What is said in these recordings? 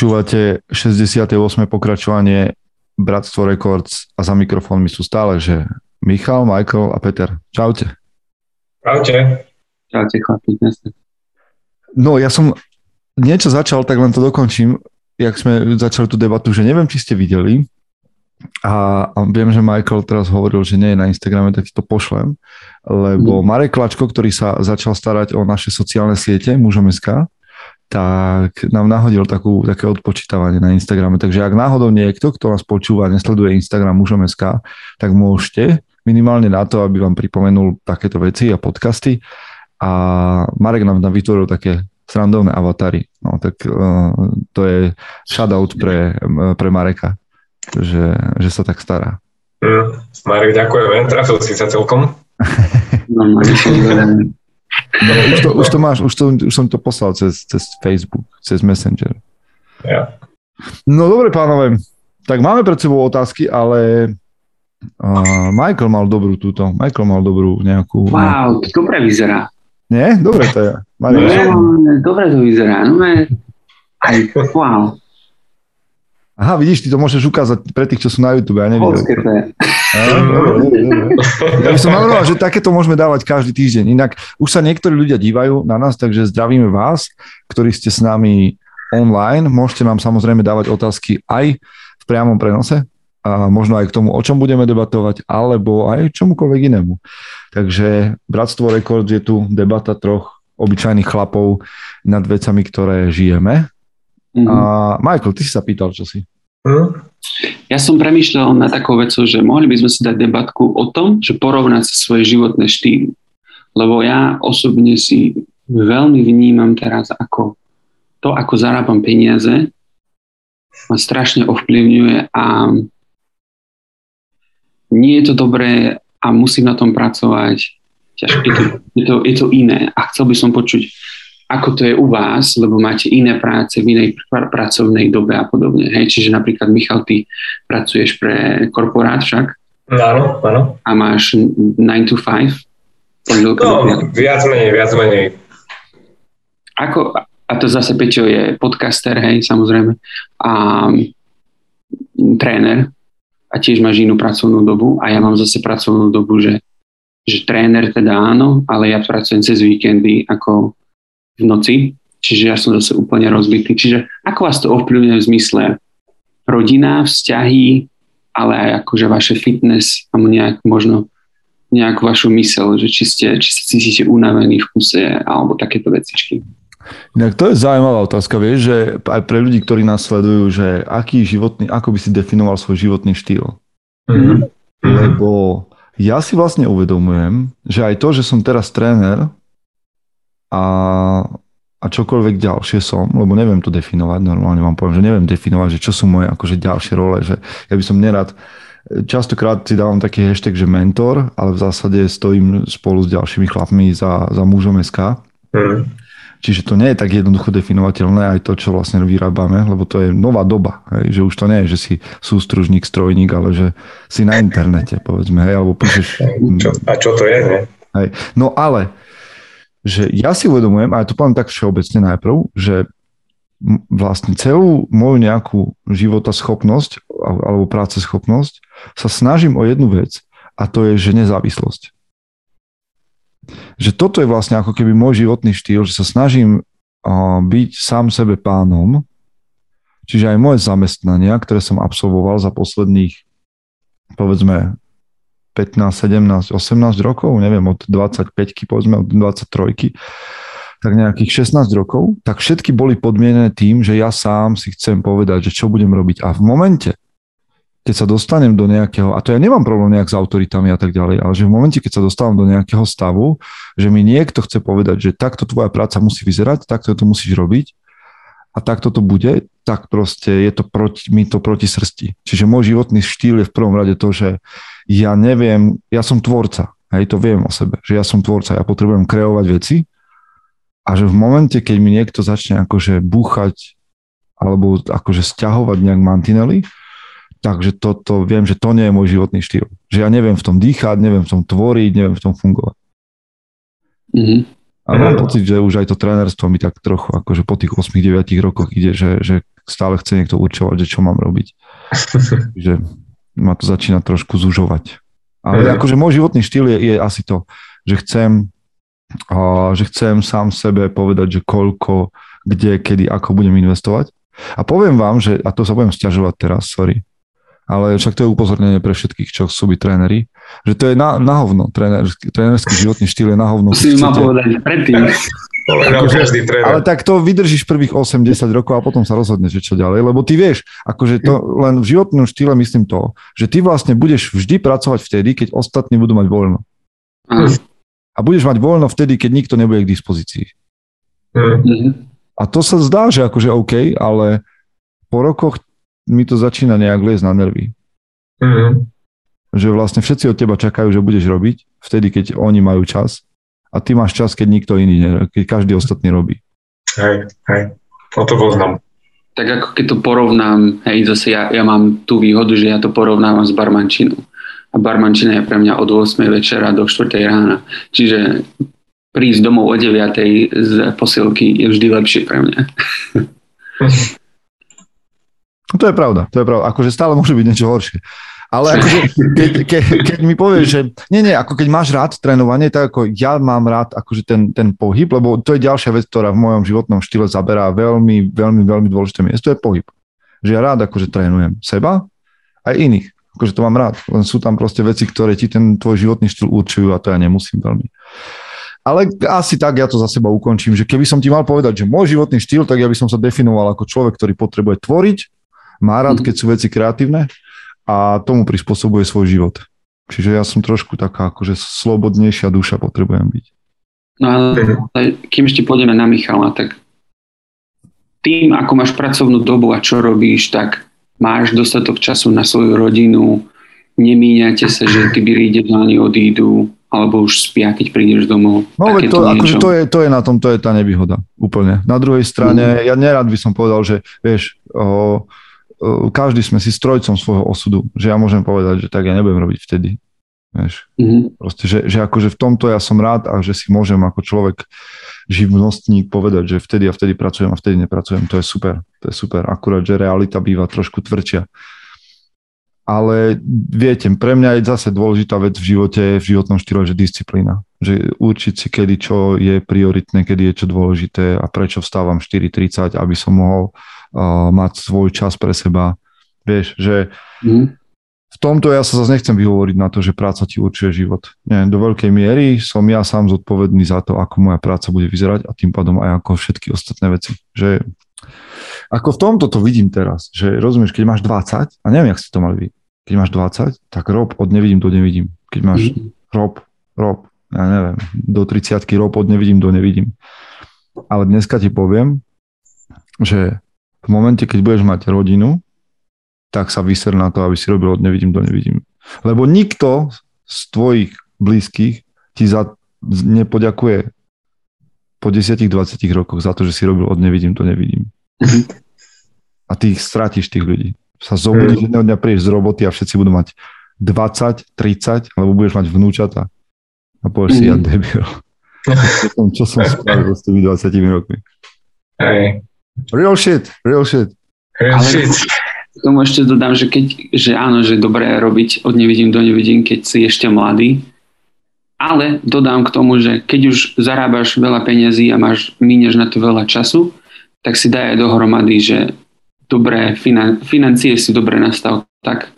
Počúvate 68. pokračovanie Bratstvo Records a za mikrofónmi sú stále, že Michal, Michael a Peter. Čaute. Čaute. Čaute, chlapi. No, ja som niečo začal, tak len to dokončím, jak sme začali tú debatu, že neviem, či ste videli a, a viem, že Michael teraz hovoril, že nie je na Instagrame, tak ti to pošlem, lebo mm. Marek Klačko, ktorý sa začal starať o naše sociálne siete, mužom.sk, tak nám nahodil takú, také odpočítavanie na Instagrame. Takže ak náhodou niekto, kto nás počúva, nesleduje Instagram mužom.sk, tak môžete minimálne na to, aby vám pripomenul takéto veci a podcasty. A Marek nám tam vytvoril také srandovné avatary. No tak uh, to je shoutout pre, pre Mareka, že, že sa tak stará. Mm, Marek, ďakujeme. Trafil si sa celkom. No, no, No, už, to, už to máš, už, to, už som to poslal cez, cez Facebook, cez Messenger. Ja. No dobre, pánové, tak máme pred sebou otázky, ale uh, Michael mal dobrú túto, Michael mal dobrú nejakú... Wow, to dobre vyzerá. Nie? Dobre to je. No, dobre to vyzerá. No, aj, wow. Aha, vidíš, ty to môžeš ukázať pre tých, čo sú na YouTube, ja neviem. Ja by som navrhoval, že takéto môžeme dávať každý týždeň. Inak už sa niektorí ľudia dívajú na nás, takže zdravíme vás, ktorí ste s nami online. Môžete nám samozrejme dávať otázky aj v priamom prenose, a možno aj k tomu, o čom budeme debatovať, alebo aj čomukoľvek inému. Takže Bratstvo Rekord je tu debata troch obyčajných chlapov nad vecami, ktoré žijeme Mm-hmm. A Michael, ty si sa pýtal, čo si. Hm? Ja som premýšľal na takou vecou, že mohli by sme si dať debatku o tom, že porovnať si svoje životné štýly. Lebo ja osobne si veľmi vnímam teraz ako to, ako zarábam peniaze, ma strašne ovplyvňuje a nie je to dobré a musím na tom pracovať. Je to, je to, je to iné a chcel by som počuť ako to je u vás, lebo máte iné práce v inej pr- pracovnej dobe a podobne. Hej? Čiže napríklad, Michal, ty pracuješ pre korporát však? Áno, áno. A máš 9 to 5? No, viac menej, viac menej. Ako, a to zase Peťo je podcaster, hej, samozrejme, a tréner a tiež máš inú pracovnú dobu a ja mám zase pracovnú dobu, že, že tréner teda áno, ale ja pracujem cez víkendy ako v noci, čiže ja som zase úplne rozbitý. Čiže ako vás to ovplyvňuje v zmysle rodina, vzťahy, ale aj akože vaše fitness a nejak možno nejakú vašu mysel, že či ste, či sa cítite unavení v kuse alebo takéto vecičky. Inak to je zaujímavá otázka, vieš, že aj pre ľudí, ktorí nás sledujú, že aký životný, ako by si definoval svoj životný štýl. Mm-hmm. Lebo ja si vlastne uvedomujem, že aj to, že som teraz tréner, a, a čokoľvek ďalšie som, lebo neviem to definovať, normálne vám poviem, že neviem definovať, že čo sú moje akože ďalšie role, že ja by som nerad, častokrát si dávam taký hashtag, že mentor, ale v zásade stojím spolu s ďalšími chlapmi za, za mužom SK. Mm. Čiže to nie je tak jednoducho definovateľné aj to, čo vlastne vyrábame, lebo to je nová doba. Hej, že už to nie je, že si sústružník, strojník, ale že si na internete, povedzme, hej, alebo píšeš... Čo, a čo to je, ne? Hej. No ale že ja si uvedomujem, a ja to poviem tak všeobecne najprv, že vlastne celú moju nejakú života schopnosť alebo práce schopnosť sa snažím o jednu vec a to je, že nezávislosť. Že toto je vlastne ako keby môj životný štýl, že sa snažím byť sám sebe pánom, čiže aj moje zamestnania, ktoré som absolvoval za posledných povedzme 15, 17, 18 rokov, neviem, od 25, povedzme od 23, tak nejakých 16 rokov, tak všetky boli podmienené tým, že ja sám si chcem povedať, že čo budem robiť. A v momente, keď sa dostanem do nejakého, a to ja nemám problém nejak s autoritami a tak ďalej, ale že v momente, keď sa dostávam do nejakého stavu, že mi niekto chce povedať, že takto tvoja práca musí vyzerať, takto to musíš robiť a takto to bude, tak proste je to proti, mi to proti srsti. Čiže môj životný štýl je v prvom rade to, že ja neviem, ja som tvorca, hej, to viem o sebe, že ja som tvorca, ja potrebujem kreovať veci a že v momente, keď mi niekto začne akože búchať alebo akože stiahovať nejak mantinely, takže toto viem, že to nie je môj životný štýl. Že ja neviem v tom dýchať, neviem v tom tvoriť, neviem v tom fungovať. Mm-hmm. A mám pocit, že už aj to trénerstvo mi tak trochu akože po tých 8-9 rokoch ide, že, že stále chce niekto určovať, že čo mám robiť. že ma to začína trošku zužovať. Ale akože môj životný štýl je, je asi to, že chcem, uh, že chcem sám sebe povedať, že koľko, kde, kedy, ako budem investovať. A poviem vám, že, a to sa budem stiažovať teraz, sorry, ale však to je upozornenie pre všetkých, čo chcú byť tréneri, že to je na, na hovno, trénerský, trénerský životný štýl je na hovno. Musím ma povedať predtým. Akože, ale tak to vydržíš prvých 8-10 rokov a potom sa rozhodneš, že čo ďalej, lebo ty vieš, akože to len v životnom štýle myslím to, že ty vlastne budeš vždy pracovať vtedy, keď ostatní budú mať voľno. Mm. A budeš mať voľno vtedy, keď nikto nebude k dispozícii. Mm. A to sa zdá, že akože OK, ale po rokoch mi to začína nejak liesť na nervy. Mm-hmm. Že vlastne všetci od teba čakajú, že budeš robiť vtedy, keď oni majú čas a ty máš čas, keď nikto iný, ne, keď každý ostatný robí. Hej, hej, o to poznám. Tak ako keď to porovnám, hej, zase ja, ja mám tú výhodu, že ja to porovnávam s barmančinou. A barmančina je pre mňa od 8. večera do 4. rána. Čiže prísť domov o 9. z posilky je vždy lepšie pre mňa. To je pravda, to je pravda. Akože stále môže byť niečo horšie. Ale akože, keď, keď, keď mi povieš, že nie, nie, ako keď máš rád trénovanie, tak ako ja mám rád akože ten, ten pohyb, lebo to je ďalšia vec, ktorá v mojom životnom štýle zaberá veľmi, veľmi, veľmi dôležité miesto, je pohyb. Že ja rád akože trénujem seba aj iných. Akože to mám rád. Len sú tam proste veci, ktoré ti ten tvoj životný štýl určujú a to ja nemusím veľmi. Ale asi tak ja to za seba ukončím, že keby som ti mal povedať, že môj životný štýl, tak ja by som sa definoval ako človek, ktorý potrebuje tvoriť, má rád, mhm. keď sú veci kreatívne a tomu prispôsobuje svoj život. Čiže ja som trošku taká akože slobodnejšia duša potrebujem byť. No ale kým ešte pôjdeme na Michala, tak tým, ako máš pracovnú dobu a čo robíš, tak máš dostatok času na svoju rodinu, nemíňate sa, že ty by oni odídu, alebo už spia, keď prídeš domov. No, to, akože to, je, to je na tom, to je tá nevýhoda. Úplne. Na druhej strane, mm. ja nerad by som povedal, že vieš, o, každý sme si strojcom svojho osudu, že ja môžem povedať, že tak ja nebudem robiť vtedy. Vieš. Mm-hmm. Proste, že, že akože v tomto ja som rád a že si môžem ako človek živnostník povedať, že vtedy a vtedy pracujem a vtedy nepracujem. To je super. To je super. Akurát, že realita býva trošku tvrdšia. Ale viete, pre mňa je zase dôležitá vec v živote, v životnom štýle, že disciplína. Že určiť si, kedy čo je prioritné, kedy je čo dôležité a prečo vstávam 4.30, aby som mohol uh, mať svoj čas pre seba. Vieš, že mm. v tomto ja sa zase nechcem vyhovoriť na to, že práca ti určuje život. Nie, do veľkej miery som ja sám zodpovedný za to, ako moja práca bude vyzerať a tým pádom aj ako všetky ostatné veci. Že ako v tomto to vidím teraz, že rozumieš, keď máš 20, a neviem, jak si to mali vy, keď máš 20, tak rob od nevidím do nevidím. Keď máš mm. rob, rob, ja neviem, do 30 rob od nevidím do nevidím. Ale dneska ti poviem, že v momente, keď budeš mať rodinu, tak sa vyser na to, aby si robil od nevidím do nevidím. Lebo nikto z tvojich blízkych ti za, nepoďakuje po 10-20 rokoch za to, že si robil od nevidím do nevidím. A ty ich stratíš, tých ľudí. Sa zobudíš, jedného dňa prídeš z roboty a všetci budú mať 20, 30, alebo budeš mať vnúčata. A povieš si, ja mm. debil. čo som, čo som spravil s tými 20 rokmi. Hey. Real shit, real shit. Real Ale shit. K tomu ešte dodám, že, keď, že áno, že dobré robiť od nevidím do nevidím, keď si ešte mladý. Ale dodám k tomu, že keď už zarábaš veľa peniazí a máš, míňaš na to veľa času, tak si daj aj dohromady, že dobré finan- financie si dobre nastav tak,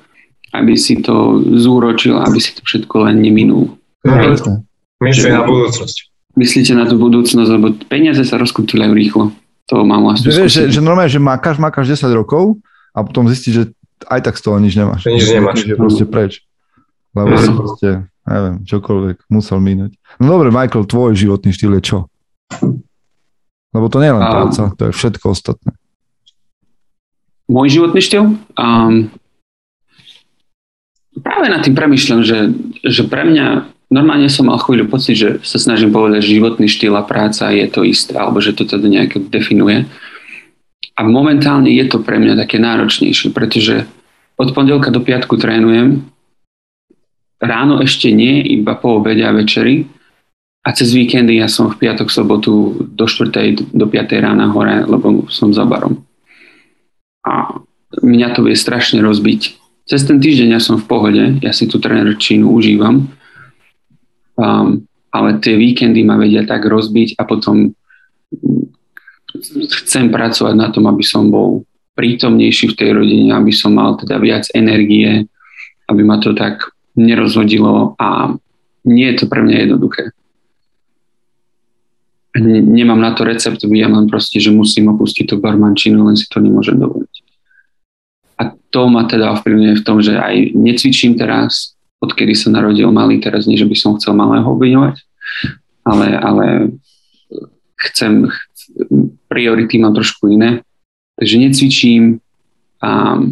aby si to zúročil, aby si to všetko len neminul. No, Myslíte na budúcnosť. Myslíte na tú budúcnosť, lebo peniaze sa rozkutúľajú rýchlo. To mám vlastne že, že, že normálne, že makáš, makáš 10 rokov a potom zistíš, že aj tak z toho nič nemáš. Nič nemáš. Je proste preč. Lebo si proste, neviem, čokoľvek musel minúť. No dobre, Michael, tvoj životný štýl je čo? Lebo to nie je len práca, to je všetko ostatné. Môj životný štýl? Um, práve nad tým premyšľam, že, že pre mňa normálne som mal chvíľu pocit, že sa snažím povedať, že životný štýl a práca je to isté, alebo že to teda nejako definuje. A momentálne je to pre mňa také náročnejšie, pretože od pondelka do piatku trénujem, ráno ešte nie, iba po obede a večeri, a cez víkendy ja som v piatok, sobotu do 4. do 5. rána hore, lebo som za barom. a mňa to vie strašne rozbiť. Cez ten týždeň ja som v pohode, ja si tú trénerčinu užívam, um, ale tie víkendy ma vedia tak rozbiť a potom chcem pracovať na tom, aby som bol prítomnejší v tej rodine, aby som mal teda viac energie, aby ma to tak nerozhodilo a nie je to pre mňa jednoduché. Nemám na to recept, viem len proste, že musím opustiť tú barmančinu, len si to nemôžem dovoliť. A to ma teda ovplyvňuje v tom, že aj necvičím teraz, odkedy sa narodil malý, teraz nie, že by som chcel malého obviňovať, ale, ale chcem, priority mám trošku iné, takže necvičím a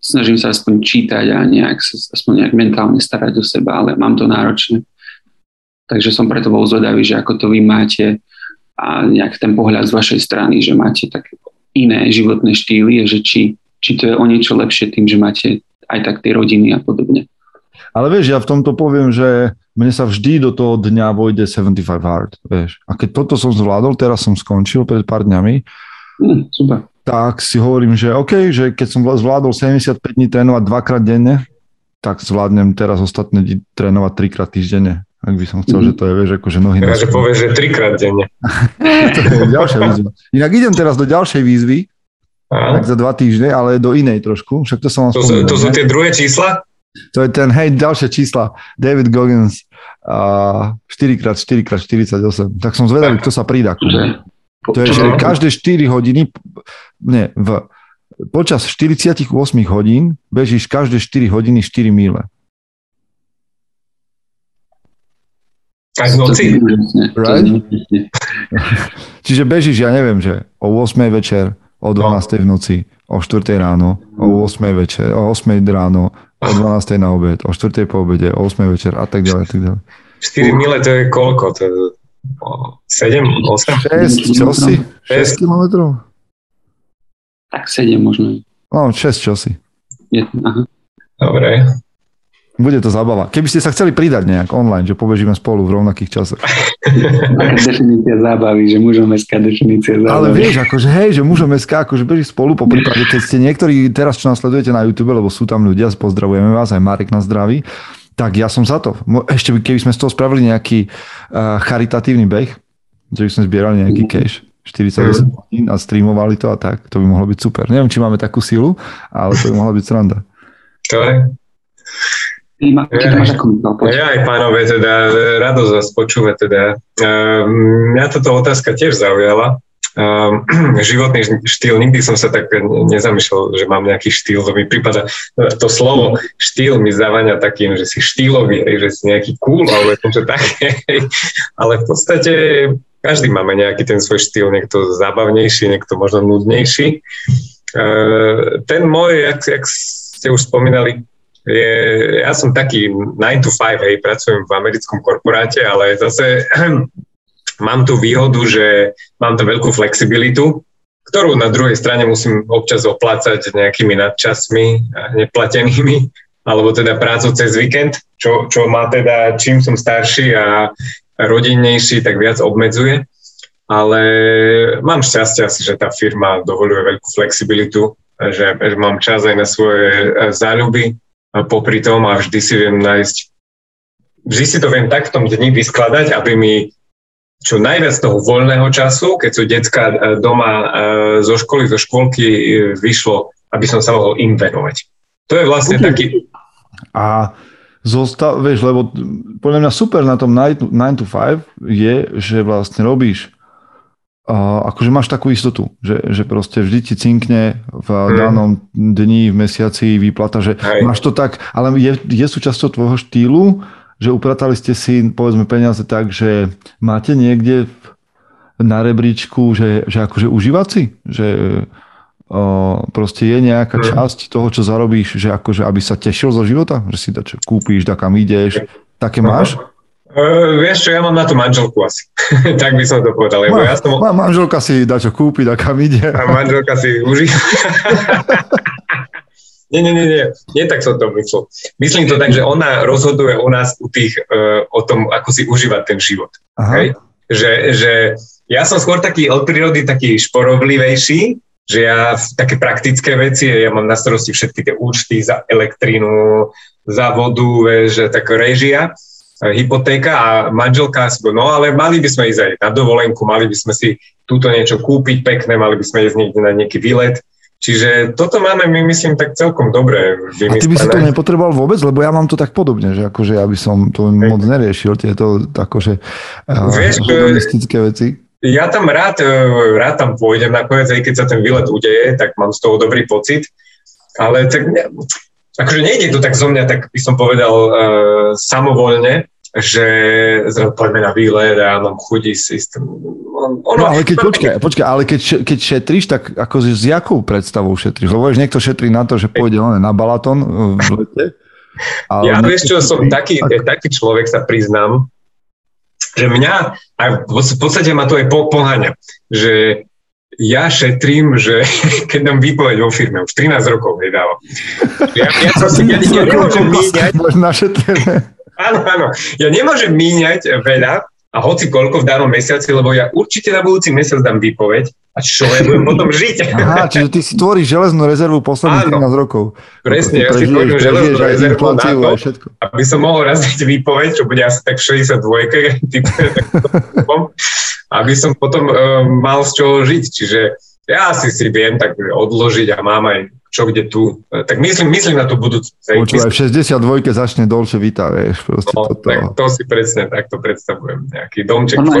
snažím sa aspoň čítať a nejak, aspoň nejak mentálne starať o seba, ale mám to náročné. Takže som preto bol zvedavý, že ako to vy máte a nejak ten pohľad z vašej strany, že máte také iné životné štýly, že či, či to je o niečo lepšie tým, že máte aj tak tie rodiny a podobne. Ale vieš, ja v tomto poviem, že mne sa vždy do toho dňa vojde 75 hard, vieš. A keď toto som zvládol, teraz som skončil pred pár dňami, mm, super tak si hovorím, že OK, že keď som zvládol 75 dní trénovať dvakrát denne, tak zvládnem teraz ostatné dní trénovať trikrát týždenne. Ak by som chcel, mm-hmm. že to je, vieš, akože nohy... Ja, že povieš, že trikrát denne. to je ďalšia výzva. Inak idem teraz do ďalšej výzvy, tak za dva týždne, ale do inej trošku. Však to som vám to, spomínal, to sú tie druhé čísla? To je ten, hej, ďalšie čísla. David Goggins a 4x4x48. Tak som zvedavý, kto sa pridá. To je, že každé 4 hodiny, nie, v, počas 48 hodín bežíš každé 4 hodiny 4 míle. Aj v noci? Right? Čiže bežíš, ja neviem, že o 8 večer, o 12 v noci, o 4 ráno, o 8 večer, o 8 ráno, o 12 na obed, o 4 po obede, o 8 večer a tak ďalej, tak ďalej. 4 mile to je koľko? To je 7, 8? 6, čo si? 6 kilometrov? Tak 7 možno. No, 6 čo si. Je, aha. Dobre. Bude to zabava. Keby ste sa chceli pridať nejak online, že pobežíme spolu v rovnakých časoch. Definícia zábavy, že mužom SK definícia zábavy. Ale vieš, akože hej, že mužom SK akože beží spolu, po prípade, keď ste niektorí teraz, čo nás sledujete na YouTube, lebo sú tam ľudia, pozdravujeme vás, aj Marek na zdraví, tak ja som za to. Ešte keby sme z toho spravili nejaký uh, charitatívny beh, že by sme zbierali nejaký cash, 40 hodín a streamovali to a tak, to by mohlo byť super. Neviem, či máme takú silu, ale to by mohla byť sranda. To je. Ja, ja aj pánové, teda radosť vás počúvať. Teda. Uh, mňa táto otázka tiež zaujala. Uh, životný štýl, nikdy som sa tak nezamýšľal, že mám nejaký štýl, to mi prípada, to slovo štýl mi zavania takým, že si štýlový, že si nejaký cool, alebo to také, ale v podstate každý máme nejaký ten svoj štýl, niekto zábavnejší, niekto možno nudnejší. Uh, ten môj, jak, jak ste už spomínali, je, ja som taký 9 to 5, hej, pracujem v americkom korporáte, ale zase Mám tu výhodu, že mám tam veľkú flexibilitu, ktorú na druhej strane musím občas oplácať nejakými nadčasmi neplatenými, alebo teda prácu cez víkend, čo, čo má teda, čím som starší a rodinnejší, tak viac obmedzuje. Ale mám šťastie asi, že tá firma dovoluje veľkú flexibilitu, že, že mám čas aj na svoje záľuby popri tom a vždy si viem nájsť, vždy si to viem tak v tom dni vyskladať, aby mi čo najviac toho voľného času, keď sú detská e, doma e, zo školy, zo škôlky e, vyšlo, aby som sa mohol im venovať. To je vlastne okay. taký... A zostav, vieš, lebo podľa mňa super na tom 9 to 5 je, že vlastne robíš akože máš takú istotu, že, že proste vždy ti cinkne v hmm. danom dni, v mesiaci výplata, že Hej. máš to tak, ale je, je súčasťou tvojho štýlu, že upratali ste si, povedzme, peniaze tak, že máte niekde na rebríčku, že, že akože užívací, že o, proste je nejaká mm. časť toho, čo zarobíš, že akože aby sa tešil zo života, že si dačo kúpíš, da kam ideš, také máš? Uh, vieš čo, ja mám na to manželku asi. tak by som to povedal. Lebo Ma, ja som... manželka si dá čo kúpiť, a kam ide. A manželka si užíva. Nie, nie, nie, nie, nie tak som to myslel. Myslím to tak, že ona rozhoduje o nás, u tých, uh, o tom, ako si užívať ten život. Hej? Že, že ja som skôr taký od prírody taký šporovlivejší, že ja také praktické veci, ja mám na starosti všetky tie účty za elektrínu, za vodu, vieš, tak režia, hypotéka a manželka si no ale mali by sme ísť aj na dovolenku, mali by sme si túto niečo kúpiť pekné, mali by sme ísť niekde na nejaký výlet. Čiže toto máme, my myslím, tak celkom dobre vymyslené. A ty by si to nepotreboval vôbec? Lebo ja mám to tak podobne, že akože ja by som to moc neriešil, tieto akože Vieš, veci ja tam rád, e, rád tam pôjdem nakoniec, aj keď sa ten výlet udeje, tak mám z toho dobrý pocit. Ale tak, akože nejde to tak zo mňa, tak by som povedal uh, samovolne, že zrazu poďme na výlet a mám chuť ísť. Ono, no ale keď, počkaj, počkaj, ale keď, keď šetríš, tak ako s jakou predstavou šetríš? Lebo vieš, niekto šetrí na to, že pôjde len na Balaton e, v lete. Ale ja vieš čo, som taký, tak... taký človek, sa priznám, že mňa, a v podstate ma to aj poháňa, že ja šetrím, že keď dám výpoveď vo firme, už 13 rokov nedávam. Ja, ja, ja, ja, ja nemôžem míňať... Áno, áno. Ja nemôžem míňať veľa, a hoci koľko v danom mesiaci, lebo ja určite na budúci mesiac dám výpoveď a čo ja budem potom žiť. Aha, čiže ty si tvoríš železnú rezervu posledných 13 rokov. Presne, ja si tvorím železnú rezervu na to, aby som mohol raz dať výpoveď, čo bude asi tak 62 aby som potom uh, mal z čoho žiť. Čiže ja si si viem tak odložiť a mám aj čo kde tu. Tak myslím, myslím na tú budúcu. Počúvaj, v 62 začne Dolce Vita, vieš. No, toto. tak to si presne takto predstavujem. Nejaký domček no.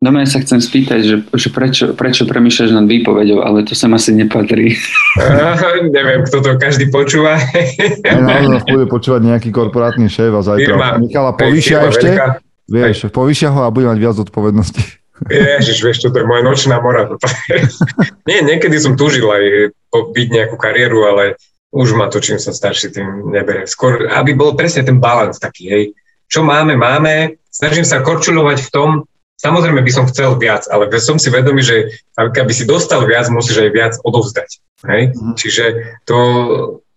No ja sa chcem spýtať, že, že prečo, prečo premýšľaš nad výpovedou, ale to sem asi nepatrí. Uh, neviem, kto to každý počúva. Aj naozaj bude počúvať nejaký korporátny šéf a zajtra firma, Michala povýšia ešte, veľká. vieš, povýšia ho a bude mať viac odpovednosti. Ježiš, vieš, čo to je moja nočná mora. Nie, niekedy som túžil aj byť nejakú kariéru, ale už ma to, čím som starší, tým nebere. Skôr, aby bol presne ten balans taký, hej. Čo máme, máme. Snažím sa korčulovať v tom, samozrejme by som chcel viac, ale som si vedomý, že aby si dostal viac, musíš aj viac odovzdať. Hej? Mm. Čiže to,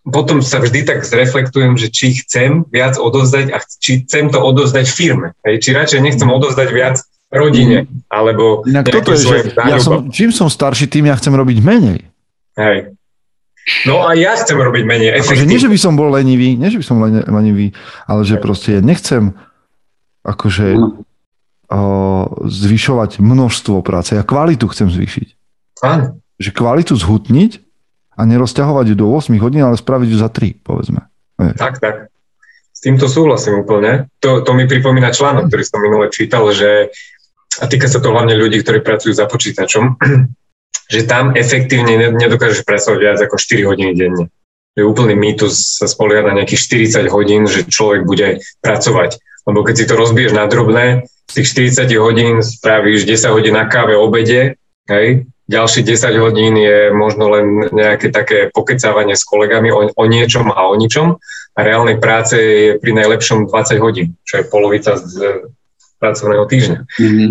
potom sa vždy tak zreflektujem, že či chcem viac odovzdať a či chcem to odovzdať firme. Hej? Či radšej nechcem odovzdať viac rodine, alebo Inak toto je, že ja som, čím som starší, tým ja chcem robiť menej. Hej. No a ja chcem robiť menej akože nie, že by som bol lenivý, nie, že by som lenivý, ale že proste nechcem akože no. o, zvyšovať množstvo práce. Ja kvalitu chcem zvýšiť. Áno. Že kvalitu zhutniť a nerozťahovať ju do 8 hodín, ale spraviť ju za 3, povedzme. Tak, tak. S týmto súhlasím úplne. To, to mi pripomína článok, ktorý som minule čítal, že a týka sa to hlavne ľudí, ktorí pracujú za počítačom, že tam efektívne nedokážeš pracovať viac ako 4 hodiny denne. Je úplný mýtus sa spoliehať na nejakých 40 hodín, že človek bude pracovať. Lebo keď si to rozbiješ na drobné, z tých 40 hodín spravíš 10 hodín na káve, obede, hej, ďalšie 10 hodín je možno len nejaké také pokecávanie s kolegami o, o niečom a o ničom a reálnej práce je pri najlepšom 20 hodín, čo je polovica z pracovného týždňa. Mm-hmm.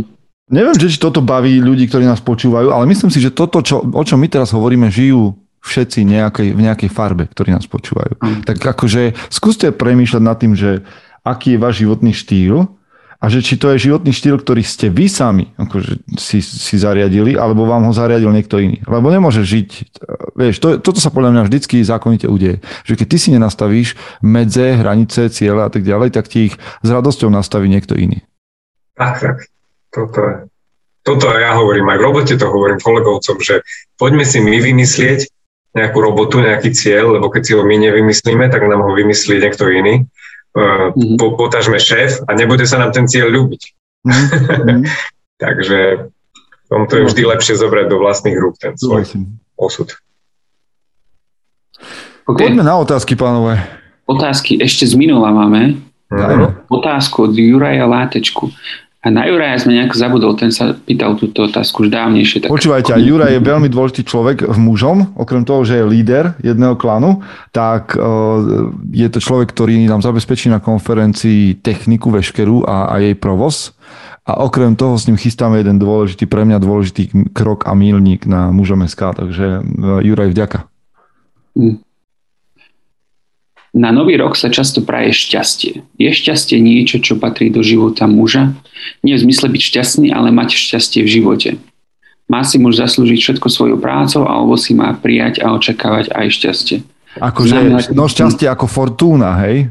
Neviem, či toto baví ľudí, ktorí nás počúvajú, ale myslím si, že toto, čo, o čom my teraz hovoríme, žijú všetci nejakej, v nejakej farbe, ktorí nás počúvajú. Mm. Tak akože skúste premýšľať nad tým, že aký je váš životný štýl a že či to je životný štýl, ktorý ste vy sami akože si, si zariadili, alebo vám ho zariadil niekto iný. Lebo nemôže žiť, vieš, to, toto sa podľa mňa vždycky zákonite udeje. Že keď ty si nenastavíš medze, hranice, ciele a tak ďalej, tak ti ich s radosťou nastaví niekto iný. Tak, tak. Toto je. Toto ja hovorím aj v robote, to hovorím kolegovcom, že poďme si my vymyslieť nejakú robotu, nejaký cieľ, lebo keď si ho my nevymyslíme, tak nám ho vymyslí niekto iný. Mm-hmm. Po, potažme šéf a nebude sa nám ten cieľ ľúbiť. Mm-hmm. Takže tomto je vždy lepšie zobrať do vlastných rúk ten svoj osud. Okay. Poďme na otázky, pánové. Otázky ešte z minula máme. Mm-hmm. Otázku od Juraja Látečku. A na Juraja sme nejak zabudol, ten sa pýtal túto otázku už dávnejšie. Tak... Počúvajte, a Juraj je veľmi dôležitý človek v mužom, okrem toho, že je líder jedného klanu, tak uh, je to človek, ktorý nám zabezpečí na konferencii techniku veškerú a, a jej provoz. A okrem toho s ním chystáme jeden dôležitý, pre mňa dôležitý krok a mílnik na mužom SK, takže uh, Juraj, vďaka. Mm. Na nový rok sa často praje šťastie. Je šťastie niečo, čo patrí do života muža? Nie v zmysle byť šťastný, ale mať šťastie v živote. má si muž zaslúžiť všetko svojou prácou alebo si má prijať a očakávať aj šťastie. Akože, no šťastie ako fortúna, hej?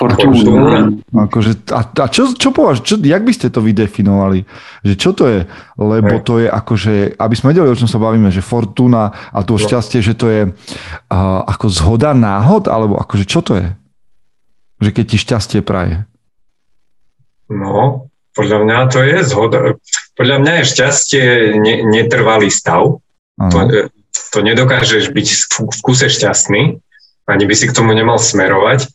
Fortúna. Akože, a, a čo, čo považ, čo, jak by ste to vydefinovali? Že čo to je? Lebo to je akože, aby sme vedeli, o čom sa bavíme, že fortúna a to no. šťastie, že to je uh, ako zhoda náhod, alebo akože čo to je? Že keď ti šťastie praje? No, podľa mňa to je zhoda. Podľa mňa je šťastie ne, netrvalý stav. To, to nedokážeš byť v kuse šťastný, ani by si k tomu nemal smerovať.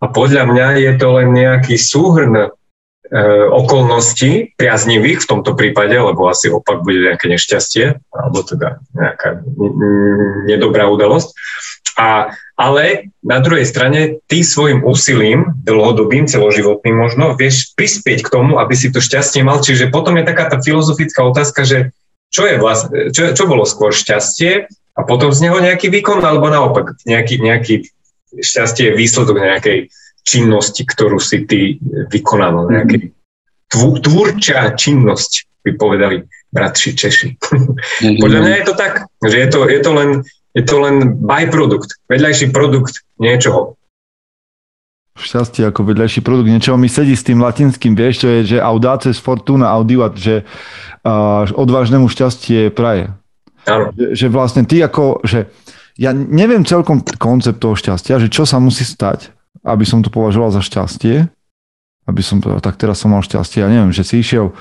A podľa mňa je to len nejaký súhrn e, okolností priaznivých v tomto prípade, lebo asi opak bude nejaké nešťastie, alebo teda nejaká nedobrá udalosť. A, ale na druhej strane ty svojim úsilím, dlhodobým, celoživotným možno, vieš prispieť k tomu, aby si to šťastie mal. Čiže potom je taká tá filozofická otázka, že čo, je vlastne, čo, čo bolo skôr šťastie a potom z neho nejaký výkon, alebo naopak nejaký, nejaký šťastie je výsledok nejakej činnosti, ktorú si ty vykonal, mhm. nejakej tvúrčia činnosť, by povedali bratši Češi. Podľa mňa je to tak, že je to, je to, len, je to len byprodukt, vedľajší produkt niečoho. Šťastie ako vedľajší produkt niečoho mi sedí s tým latinským, vieš, čo je, že audaces fortuna audivat, že uh, odvážnemu šťastie praje. Áno. Že, že vlastne ty ako, že ja neviem celkom koncept toho šťastia, že čo sa musí stať, aby som to považoval za šťastie, aby som, tak teraz som mal šťastie, ja neviem, že si išiel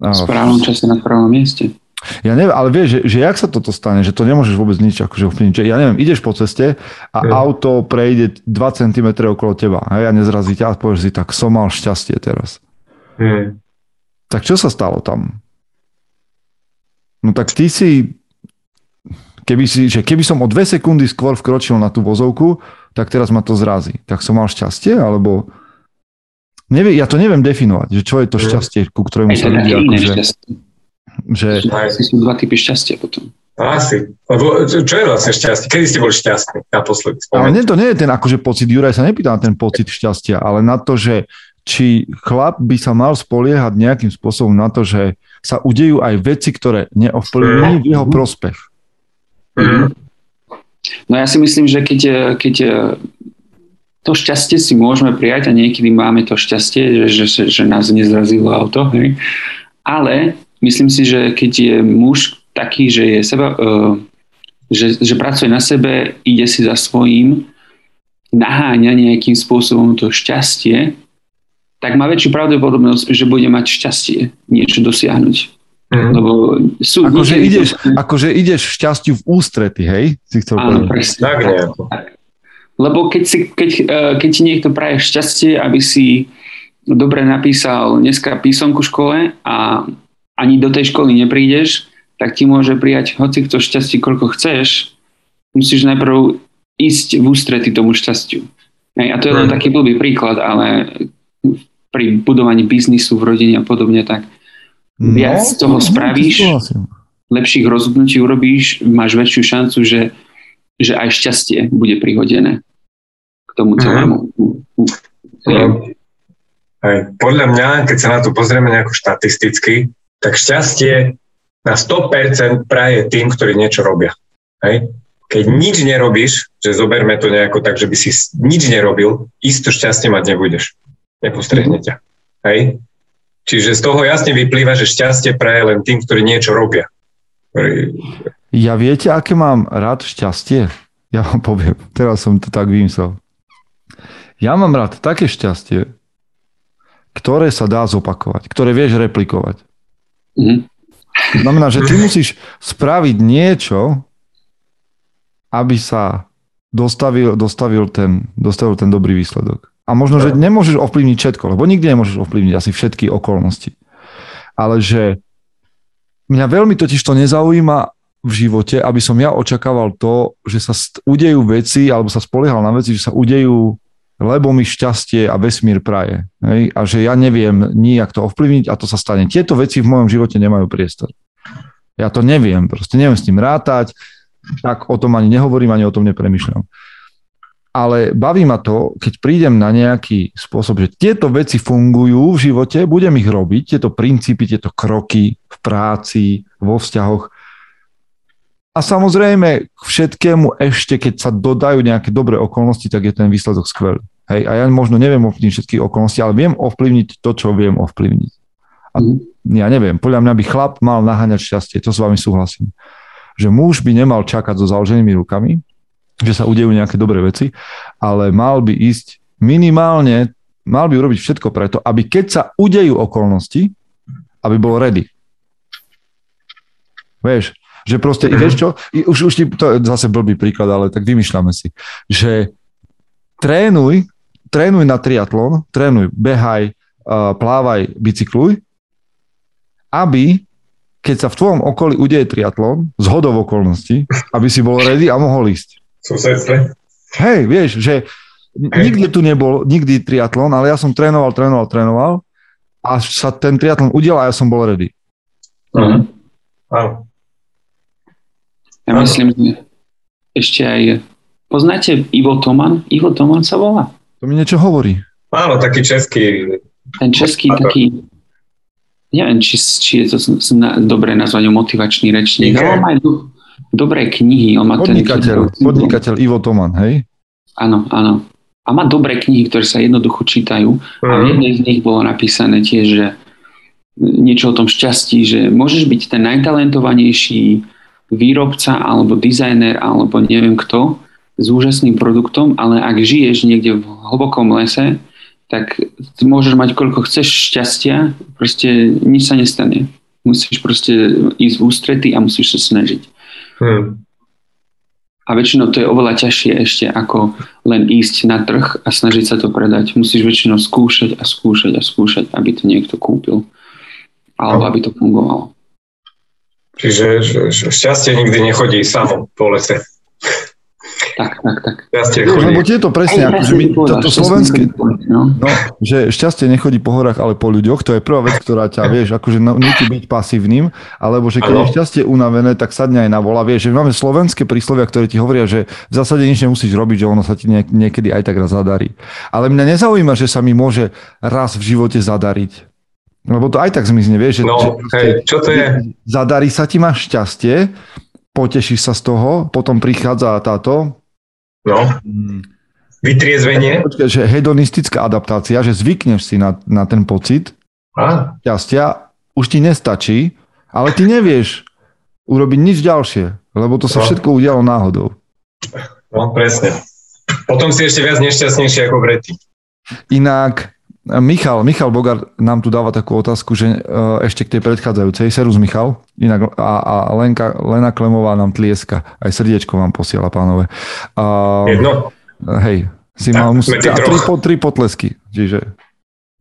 v správnom čase na správnom mieste. Ja neviem, ale vieš, že, že jak sa toto stane, že to nemôžeš vôbec nič akože ovplyvniť. Že ja neviem, ideš po ceste a mm. auto prejde 2 cm okolo teba hej, a nezrazí ťa a povieš si, tak som mal šťastie teraz. Mm. Tak čo sa stalo tam? No tak ty si Keby, si, že keby som o dve sekundy skôr vkročil na tú vozovku, tak teraz ma to zrazí. Tak som mal šťastie, alebo... Nevie, ja to neviem definovať, že čo je to mm. šťastie, ku ktorému sa ľudia... Akože, že... Asi sú dva typy šťastia potom. Asi. Lebo čo je vlastne šťastie? Kedy ste boli šťastní naposledy? Ale nie, to nie je ten akože pocit, Juraj sa nepýta na ten pocit šťastia, ale na to, že či chlap by sa mal spoliehať nejakým spôsobom na to, že sa udejú aj veci, ktoré neovplyvní v jeho prospech. Mm. No ja si myslím, že keď, keď to šťastie si môžeme prijať a niekedy máme to šťastie, že, že, že nás nezrazilo auto, hej? ale myslím si, že keď je muž taký, že je seba, uh, že, že pracuje na sebe, ide si za svojím, naháňa nejakým spôsobom to šťastie, tak má väčšiu pravdepodobnosť, že bude mať šťastie niečo dosiahnuť. Mm. Lebo sú akože, ideš, akože ideš šťastiu v ústrety, hej? Si chcel Áno, presne. Tak, nejako. Lebo keď, si, keď, e, keď ti niekto praje šťastie, aby si dobre napísal dneska písomku v škole a ani do tej školy neprídeš, tak ti môže prijať hoci kto šťastie, koľko chceš. Musíš najprv ísť v ústrety tomu šťastiu. Hej, a to je len mm. taký blbý príklad, ale pri budovaní biznisu v rodine a podobne, tak No, viac z toho spravíš, lepších rozhodnutí urobíš, máš väčšiu šancu, že, že aj šťastie bude prihodené k tomu mhm. celému. Mm-hmm. Aj, podľa mňa, keď sa na to pozrieme nejako štatisticky, tak šťastie na 100% praje tým, ktorí niečo robia. Hej? Keď nič nerobíš, že zoberme to nejako tak, že by si nič nerobil, isto šťastie mať nebudeš. Nepostrehne ťa. Hej? Čiže z toho jasne vyplýva, že šťastie praje len tým, ktorí niečo robia. Ja viete, aké mám rád šťastie? Ja vám poviem, teraz som to tak vymyslel. Ja mám rád také šťastie, ktoré sa dá zopakovať, ktoré vieš replikovať. Mm-hmm. Znamená, že ty musíš spraviť niečo, aby sa dostavil, dostavil, ten, dostavil ten dobrý výsledok. A možno, že nemôžeš ovplyvniť všetko, lebo nikdy nemôžeš ovplyvniť asi všetky okolnosti. Ale že mňa veľmi totiž to nezaujíma v živote, aby som ja očakával to, že sa udejú veci, alebo sa spoliehal na veci, že sa udejú, lebo mi šťastie a vesmír praje. Hej? A že ja neviem nijak to ovplyvniť a to sa stane. Tieto veci v mojom živote nemajú priestor. Ja to neviem, proste neviem s tým rátať, tak o tom ani nehovorím, ani o tom nepremýšľam. Ale baví ma to, keď prídem na nejaký spôsob, že tieto veci fungujú v živote, budem ich robiť, tieto princípy, tieto kroky v práci, vo vzťahoch. A samozrejme, k všetkému ešte, keď sa dodajú nejaké dobré okolnosti, tak je ten výsledok skvelý. Hej, a ja možno neviem ovplyvniť všetky okolnosti, ale viem ovplyvniť to, čo viem ovplyvniť. A mhm. ja neviem, podľa mňa by chlap mal naháňať šťastie, to s vami súhlasím. Že muž by nemal čakať so založenými rukami, že sa udejú nejaké dobré veci, ale mal by ísť minimálne, mal by urobiť všetko preto, aby keď sa udejú okolnosti, aby bol ready. Vieš, že proste, mm-hmm. vieš čo, už, už ti, to je zase blbý príklad, ale tak vymýšľame si, že trénuj, trénuj na triatlon, trénuj, behaj, plávaj, bicykluj, aby keď sa v tvojom okolí udeje triatlon, z hodov okolností, aby si bol ready a mohol ísť. Susedstve? Hej, vieš, že nikdy tu nebol, nikdy triatlon, ale ja som trénoval, trénoval, trénoval a sa ten triatlon udiel a ja som bol ready. Uh-huh. Áno. Ja myslím, že ešte aj... Poznáte Ivo Toman? Ivo Toman sa volá? To mi niečo hovorí. Áno, taký český. Ten český taký... Neviem, či, či je to dobré nazvanie motivačný rečník, ale má aj dobré knihy. On má podnikateľ, ten, podnikateľ Ivo Toman, hej? Áno, áno. A má dobré knihy, ktoré sa jednoducho čítajú. Mm. A v mhm. jednej z nich bolo napísané tiež, že niečo o tom šťastí, že môžeš byť ten najtalentovanejší výrobca alebo dizajner alebo neviem kto s úžasným produktom, ale ak žiješ niekde v hlbokom lese, tak môžeš mať koľko chceš šťastia, proste nič sa nestane. Musíš proste ísť v ústrety a musíš sa snažiť. Hmm. A väčšinou to je oveľa ťažšie ešte ako len ísť na trh a snažiť sa to predať. Musíš väčšinou skúšať a skúšať a skúšať, aby to niekto kúpil. Alebo no. aby to fungovalo. Čiže že, že šťastie nikdy nechodí samo po lese. Tak, tak, tak. Šťastie chodí. Lebo tieto presne, akože my, toto slovenské, no. no, že šťastie nechodí po horách, ale po ľuďoch, to je prvá vec, ktorá ťa, vieš, akože nutí byť pasívnym, alebo že keď ano. je šťastie unavené, tak sadne aj na vola, vieš, že máme slovenské príslovia, ktoré ti hovoria, že v zásade nič nemusíš robiť, že ono sa ti niekedy aj tak raz zadarí. Ale mňa nezaujíma, že sa mi môže raz v živote zadariť. Lebo to aj tak zmizne, vieš, že, no, že hej, čo to je? Zadarí sa ti, máš šťastie, potešíš sa z toho, potom prichádza táto... No, mm. vytriezvenie. Počkej, že hedonistická adaptácia, že zvykneš si na, na ten pocit a? šťastia, už ti nestačí, ale ty nevieš urobiť nič ďalšie, lebo to sa no. všetko udialo náhodou. No, presne. Potom si ešte viac nešťastnejší ako predtým. Inak Michal, Michal Bogar nám tu dáva takú otázku, že e, ešte k tej predchádzajúcej, Serus Michal, inak a, a Lenka, Lena Klemová nám tlieska, aj srdiečko vám posiela, pánové. A, Jedno? Hej, si mal musí, a tri, po, tri potlesky, čiže...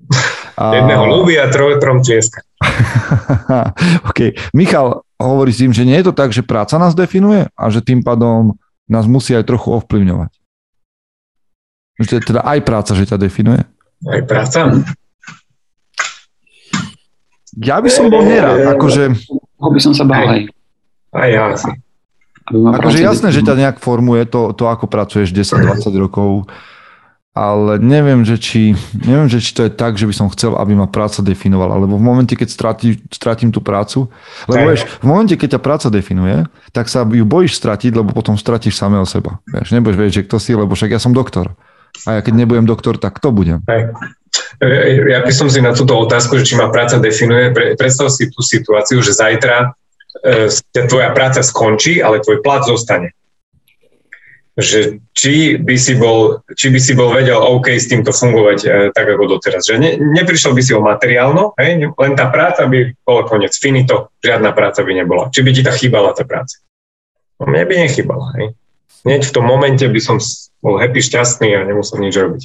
A... Jedného ľubí a troj, trom tlieska. OK. Michal hovorí s tým, že nie je to tak, že práca nás definuje a že tým pádom nás musí aj trochu ovplyvňovať. Že teda aj práca, že ťa definuje? Aj práca. Ja by som bol nerad, akože... Ho by som sa bál aj. Aj ja asi. Akože jasné, že ťa nejak formuje to, to ako pracuješ 10-20 rokov, ale neviem, že či, neviem, že či to je tak, že by som chcel, aby ma práca definovala, lebo v momente, keď stratí, stratím tú prácu, lebo vieš, v momente, keď ťa práca definuje, tak sa ju bojíš stratiť, lebo potom stratíš samého seba. Vieš, nebudeš vedieť, že kto si, lebo však ja som doktor. A ja keď nebudem doktor, tak kto budem? Ja by som si na túto otázku, že či ma práca definuje, predstav si tú situáciu, že zajtra e, tvoja práca skončí, ale tvoj plat zostane. Že či by si bol, či by si bol vedel OK s týmto fungovať e, tak ako doteraz. Že ne, neprišiel by si o materiálno, hej, len tá práca by bola koniec, finito, žiadna práca by nebola. Či by ti tá chýbala tá práca? No mne by nechýbala. Hej. Hneď v tom momente by som bol happy, šťastný a nemusel nič robiť.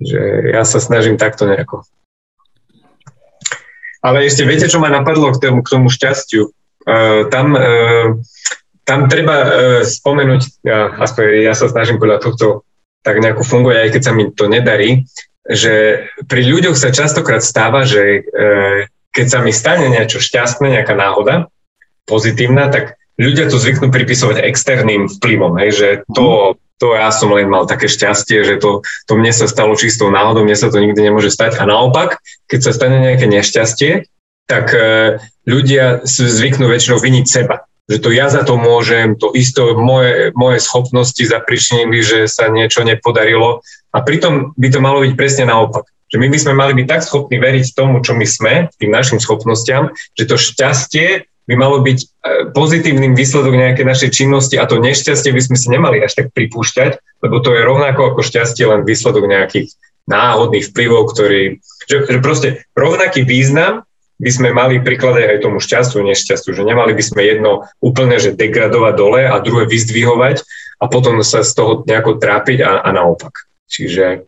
Že ja sa snažím takto nejako. Ale ešte viete, čo ma napadlo k tomu, k tomu šťastiu? Uh, tam, uh, tam treba uh, spomenúť, ja, aspoň ja sa snažím podľa tohto tak nejako fungovať, aj keď sa mi to nedarí, že pri ľuďoch sa častokrát stáva, že uh, keď sa mi stane niečo šťastné, nejaká náhoda, pozitívna, tak ľudia to zvyknú pripisovať externým vplyvom, hej, že to to ja som len mal také šťastie, že to, to mne sa stalo čistou náhodou, mne sa to nikdy nemôže stať. A naopak, keď sa stane nejaké nešťastie, tak e, ľudia zvyknú väčšinou viniť seba. Že to ja za to môžem, to isto moje, moje schopnosti zapričinili, že sa niečo nepodarilo. A pritom by to malo byť presne naopak. Že my by sme mali byť tak schopní veriť tomu, čo my sme, tým našim schopnostiam, že to šťastie by malo byť e, pozitívnym výsledok nejakej našej činnosti a to nešťastie by sme si nemali až tak pripúšťať, lebo to je rovnako ako šťastie len výsledok nejakých náhodných vplyvov, ktorý, že, že proste rovnaký význam by sme mali prikladať aj tomu šťastiu, nešťastiu, že nemali by sme jedno úplne že degradovať dole a druhé vyzdvihovať a potom sa z toho nejako trápiť a, a naopak. Čiže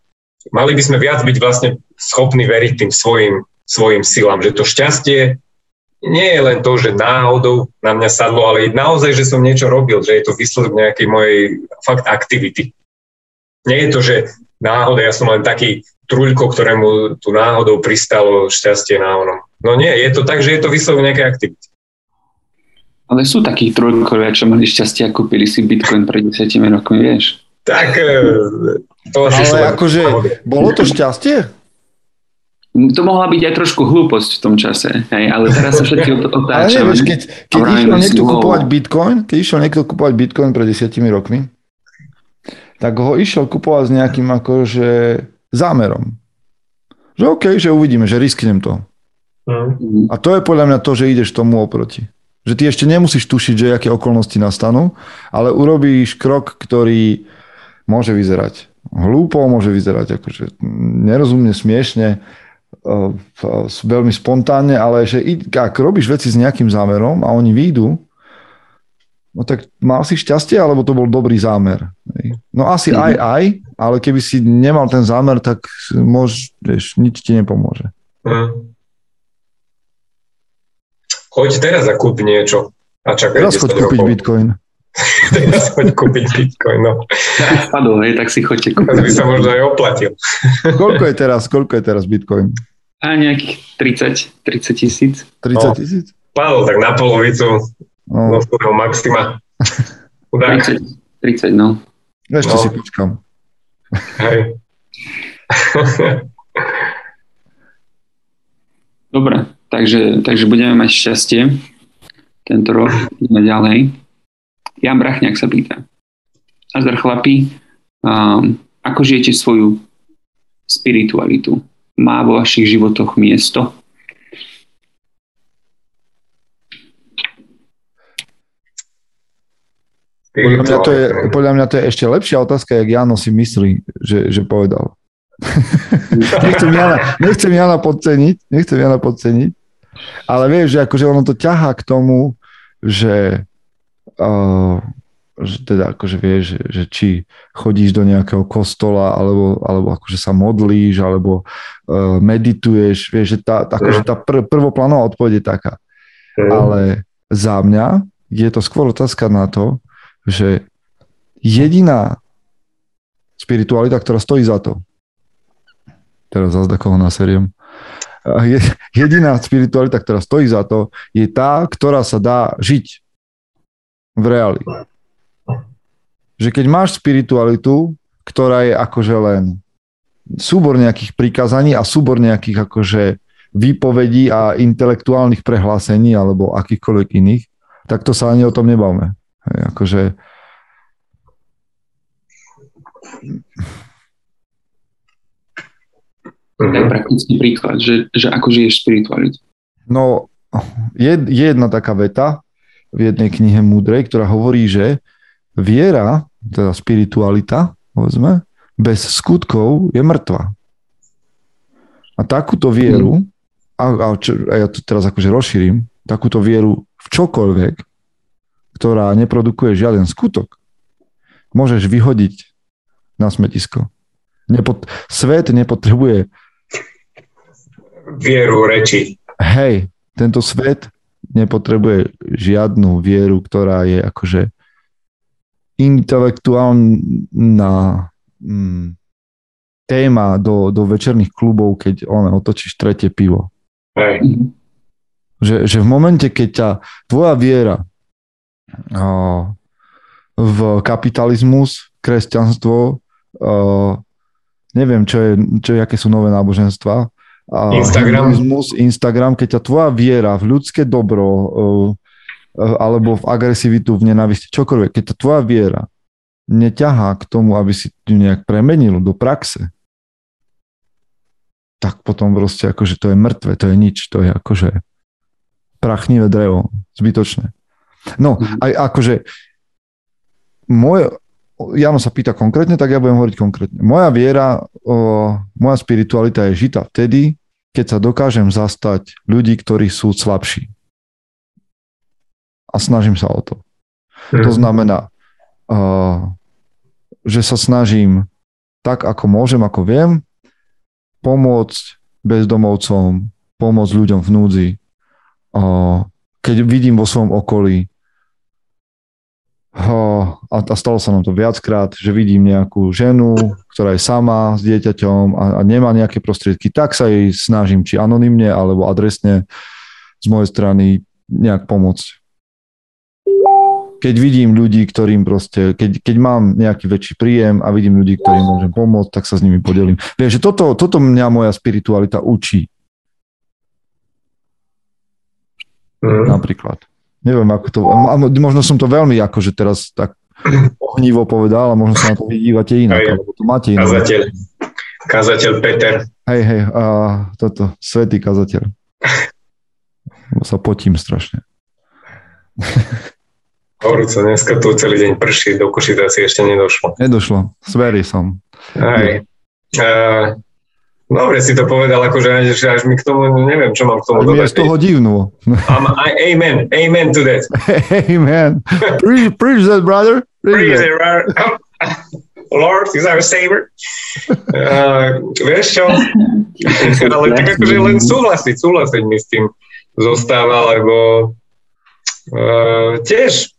mali by sme viac byť vlastne schopní veriť tým svojim, svojim silám, že to šťastie nie je len to, že náhodou na mňa sadlo, ale naozaj, že som niečo robil, že je to výsledok nejakej mojej fakt aktivity. Nie je to, že náhoda, ja som len taký truľko, ktorému tu náhodou pristalo šťastie na onom. No nie, je to tak, že je to výsledok nejakej aktivity. Ale sú takí trojkovia, čo mali šťastie a kúpili si Bitcoin pred 10 rokmi, vieš? Tak, e, to asi Ale akože, bolo to šťastie? To mohla byť aj trošku hlúposť v tom čase, hej, ale teraz sa všetky otáčame. Ale nevieš, keď, keď išiel niekto wow. kupovať Bitcoin, keď išiel niekto kupovať Bitcoin pred desiatimi rokmi, tak ho išiel kupovať s nejakým akože zámerom. Že OK, že uvidíme, že risknem to. Mm. A to je podľa mňa to, že ideš tomu oproti. Že ty ešte nemusíš tušiť, že aké okolnosti nastanú, ale urobíš krok, ktorý môže vyzerať hlúpo, môže vyzerať akože nerozumne, smiešne, veľmi spontánne, ale že ak robíš veci s nejakým zámerom a oni výjdu, no tak mal si šťastie, alebo to bol dobrý zámer. No asi mm-hmm. aj aj, ale keby si nemal ten zámer, tak môž, vieš, nič ti nepomôže. Mm. Choď teraz a kúp niečo. A čakaj teraz choď kúpiť rokov. Bitcoin. teraz choď kúpiť Bitcoin, no. Tak spadol, hej, tak si choďte kúpiť. Teraz by sa možno aj oplatil. koľko je teraz, koľko je teraz Bitcoin? A nejakých 30, 30 tisíc. 30 tisíc? No, padol tak na polovicu no. do svojho maxima. 30, 30, no. Ešte no. si počkam. Hej. Dobre, takže, takže budeme mať šťastie tento rok. Ideme ďalej. Jan Brachňák sa pýta. Azdar chlapi, um, ako žijete svoju spiritualitu? Má vo vašich životoch miesto? Podľa mňa, to je, podľa mňa to je ešte lepšia otázka, jak Jano si myslí, že, že povedal. nechcem, Jana, nechcem Jana podceniť, nechcem Jana podceniť, ale vieš, že akože ono to ťahá k tomu, že uh, že teda akože vieš, že, že či chodíš do nejakého kostola, alebo, alebo akože sa modlíš, alebo uh, medituješ, vieš, že tá, akože tá pr- prvoplánová odpoveď je taká. Ale za mňa je to skôr otázka na to, že jediná spiritualita, ktorá stojí za to, teraz zazda koho na seriem, jediná spiritualita, ktorá stojí za to, je tá, ktorá sa dá žiť v reáli že keď máš spiritualitu, ktorá je akože len súbor nejakých prikázaní a súbor nejakých akože výpovedí a intelektuálnych prehlásení alebo akýchkoľvek iných, tak to sa ani o tom nebavme. Hej, akože Daj praktický príklad, že, že ako žiješ spiritualitu. No, je, je jedna taká veta v jednej knihe Múdrej, ktorá hovorí, že viera, teda spiritualita, povedzme, bez skutkov je mŕtva. A takúto vieru, mm. a, a, čo, a ja to teraz akože rozšírim, takúto vieru v čokoľvek, ktorá neprodukuje žiaden skutok, môžeš vyhodiť na smetisko. Nepot- svet nepotrebuje vieru reči. Hej, tento svet nepotrebuje žiadnu vieru, ktorá je akože intelektuálna mm, téma do, do večerných klubov, keď one, otočíš tretie pivo. Hej. Že, že v momente, keď ťa tvoja viera o, v kapitalizmus, kresťanstvo, uh, neviem, čo je, čo je, aké sú nové náboženstva. Instagram. Instagram, keď ťa tvoja viera v ľudské dobro alebo v agresivitu, v nenávisti, čokoľvek, keď tá tvoja viera neťahá k tomu, aby si ju nejak premenil do praxe, tak potom proste akože to je mŕtve, to je nič, to je akože prachnivé drevo, zbytočné. No, mhm. aj akože môj, Jano sa pýta konkrétne, tak ja budem hovoriť konkrétne. Moja viera, o, moja spiritualita je žita vtedy, keď sa dokážem zastať ľudí, ktorí sú slabší. A snažím sa o to. To mhm. znamená, o, že sa snažím tak, ako môžem, ako viem, pomôcť bezdomovcom, pomôcť ľuďom v núdzi. O, keď vidím vo svojom okolí a, a stalo sa nám to viackrát, že vidím nejakú ženu, ktorá je sama s dieťaťom a, a nemá nejaké prostriedky, tak sa jej snažím, či anonymne alebo adresne z mojej strany nejak pomôcť. Keď vidím ľudí, ktorým proste, keď, keď mám nejaký väčší príjem a vidím ľudí, ktorým môžem pomôcť, tak sa s nimi podelím. Vieš, že toto, toto mňa moja spiritualita učí. Mm. Napríklad. Neviem, ako to... Možno som to veľmi akože teraz tak ohnivo povedal a možno sa na to vydívate inak, Aj, alebo to máte inak. Kazateľ. Kazateľ Peter. Hej, hej, a toto, svetý kazateľ. sa potím strašne. Horúco, dneska tu celý deň prší, do Košice asi ešte nedošlo. Nedošlo, sverí som. Hej. Uh, Dobre si to povedal, akože že až mi k tomu, neviem, čo mám k tomu dodať. z toho divnú. Um, I, amen, amen to that. amen. Preach, preach that, brother. Preach, preach that, brother. Lord is our savior. Uh, vieš čo? Ale tak akože len súhlasiť, súhlasiť mi s tým zostáva, lebo uh, tiež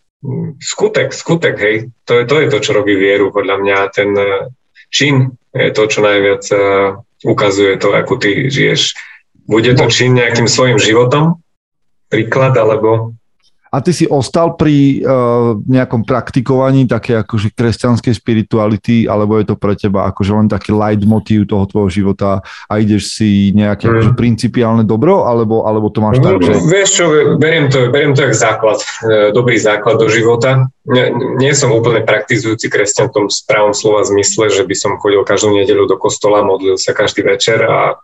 skutek, skutek, hej, to je, to je to, čo robí vieru, podľa mňa. Ten uh, čin je to, čo najviac uh, ukazuje to, ako ty žiješ. Bude to čin nejakým svojim životom? Príklad, alebo... A ty si ostal pri uh, nejakom praktikovaní také akože kresťanskej spirituality, alebo je to pre teba akože len taký light motív toho tvojho života a ideš si nejaké mm. akože principiálne dobro, alebo, alebo to máš tak, že... Vieš čo, beriem to, beriem to ako základ, e, dobrý základ do života. Nie, nie som úplne praktizujúci kresťan v tom správnom slova zmysle, že by som chodil každú nedeľu do kostola, modlil sa každý večer a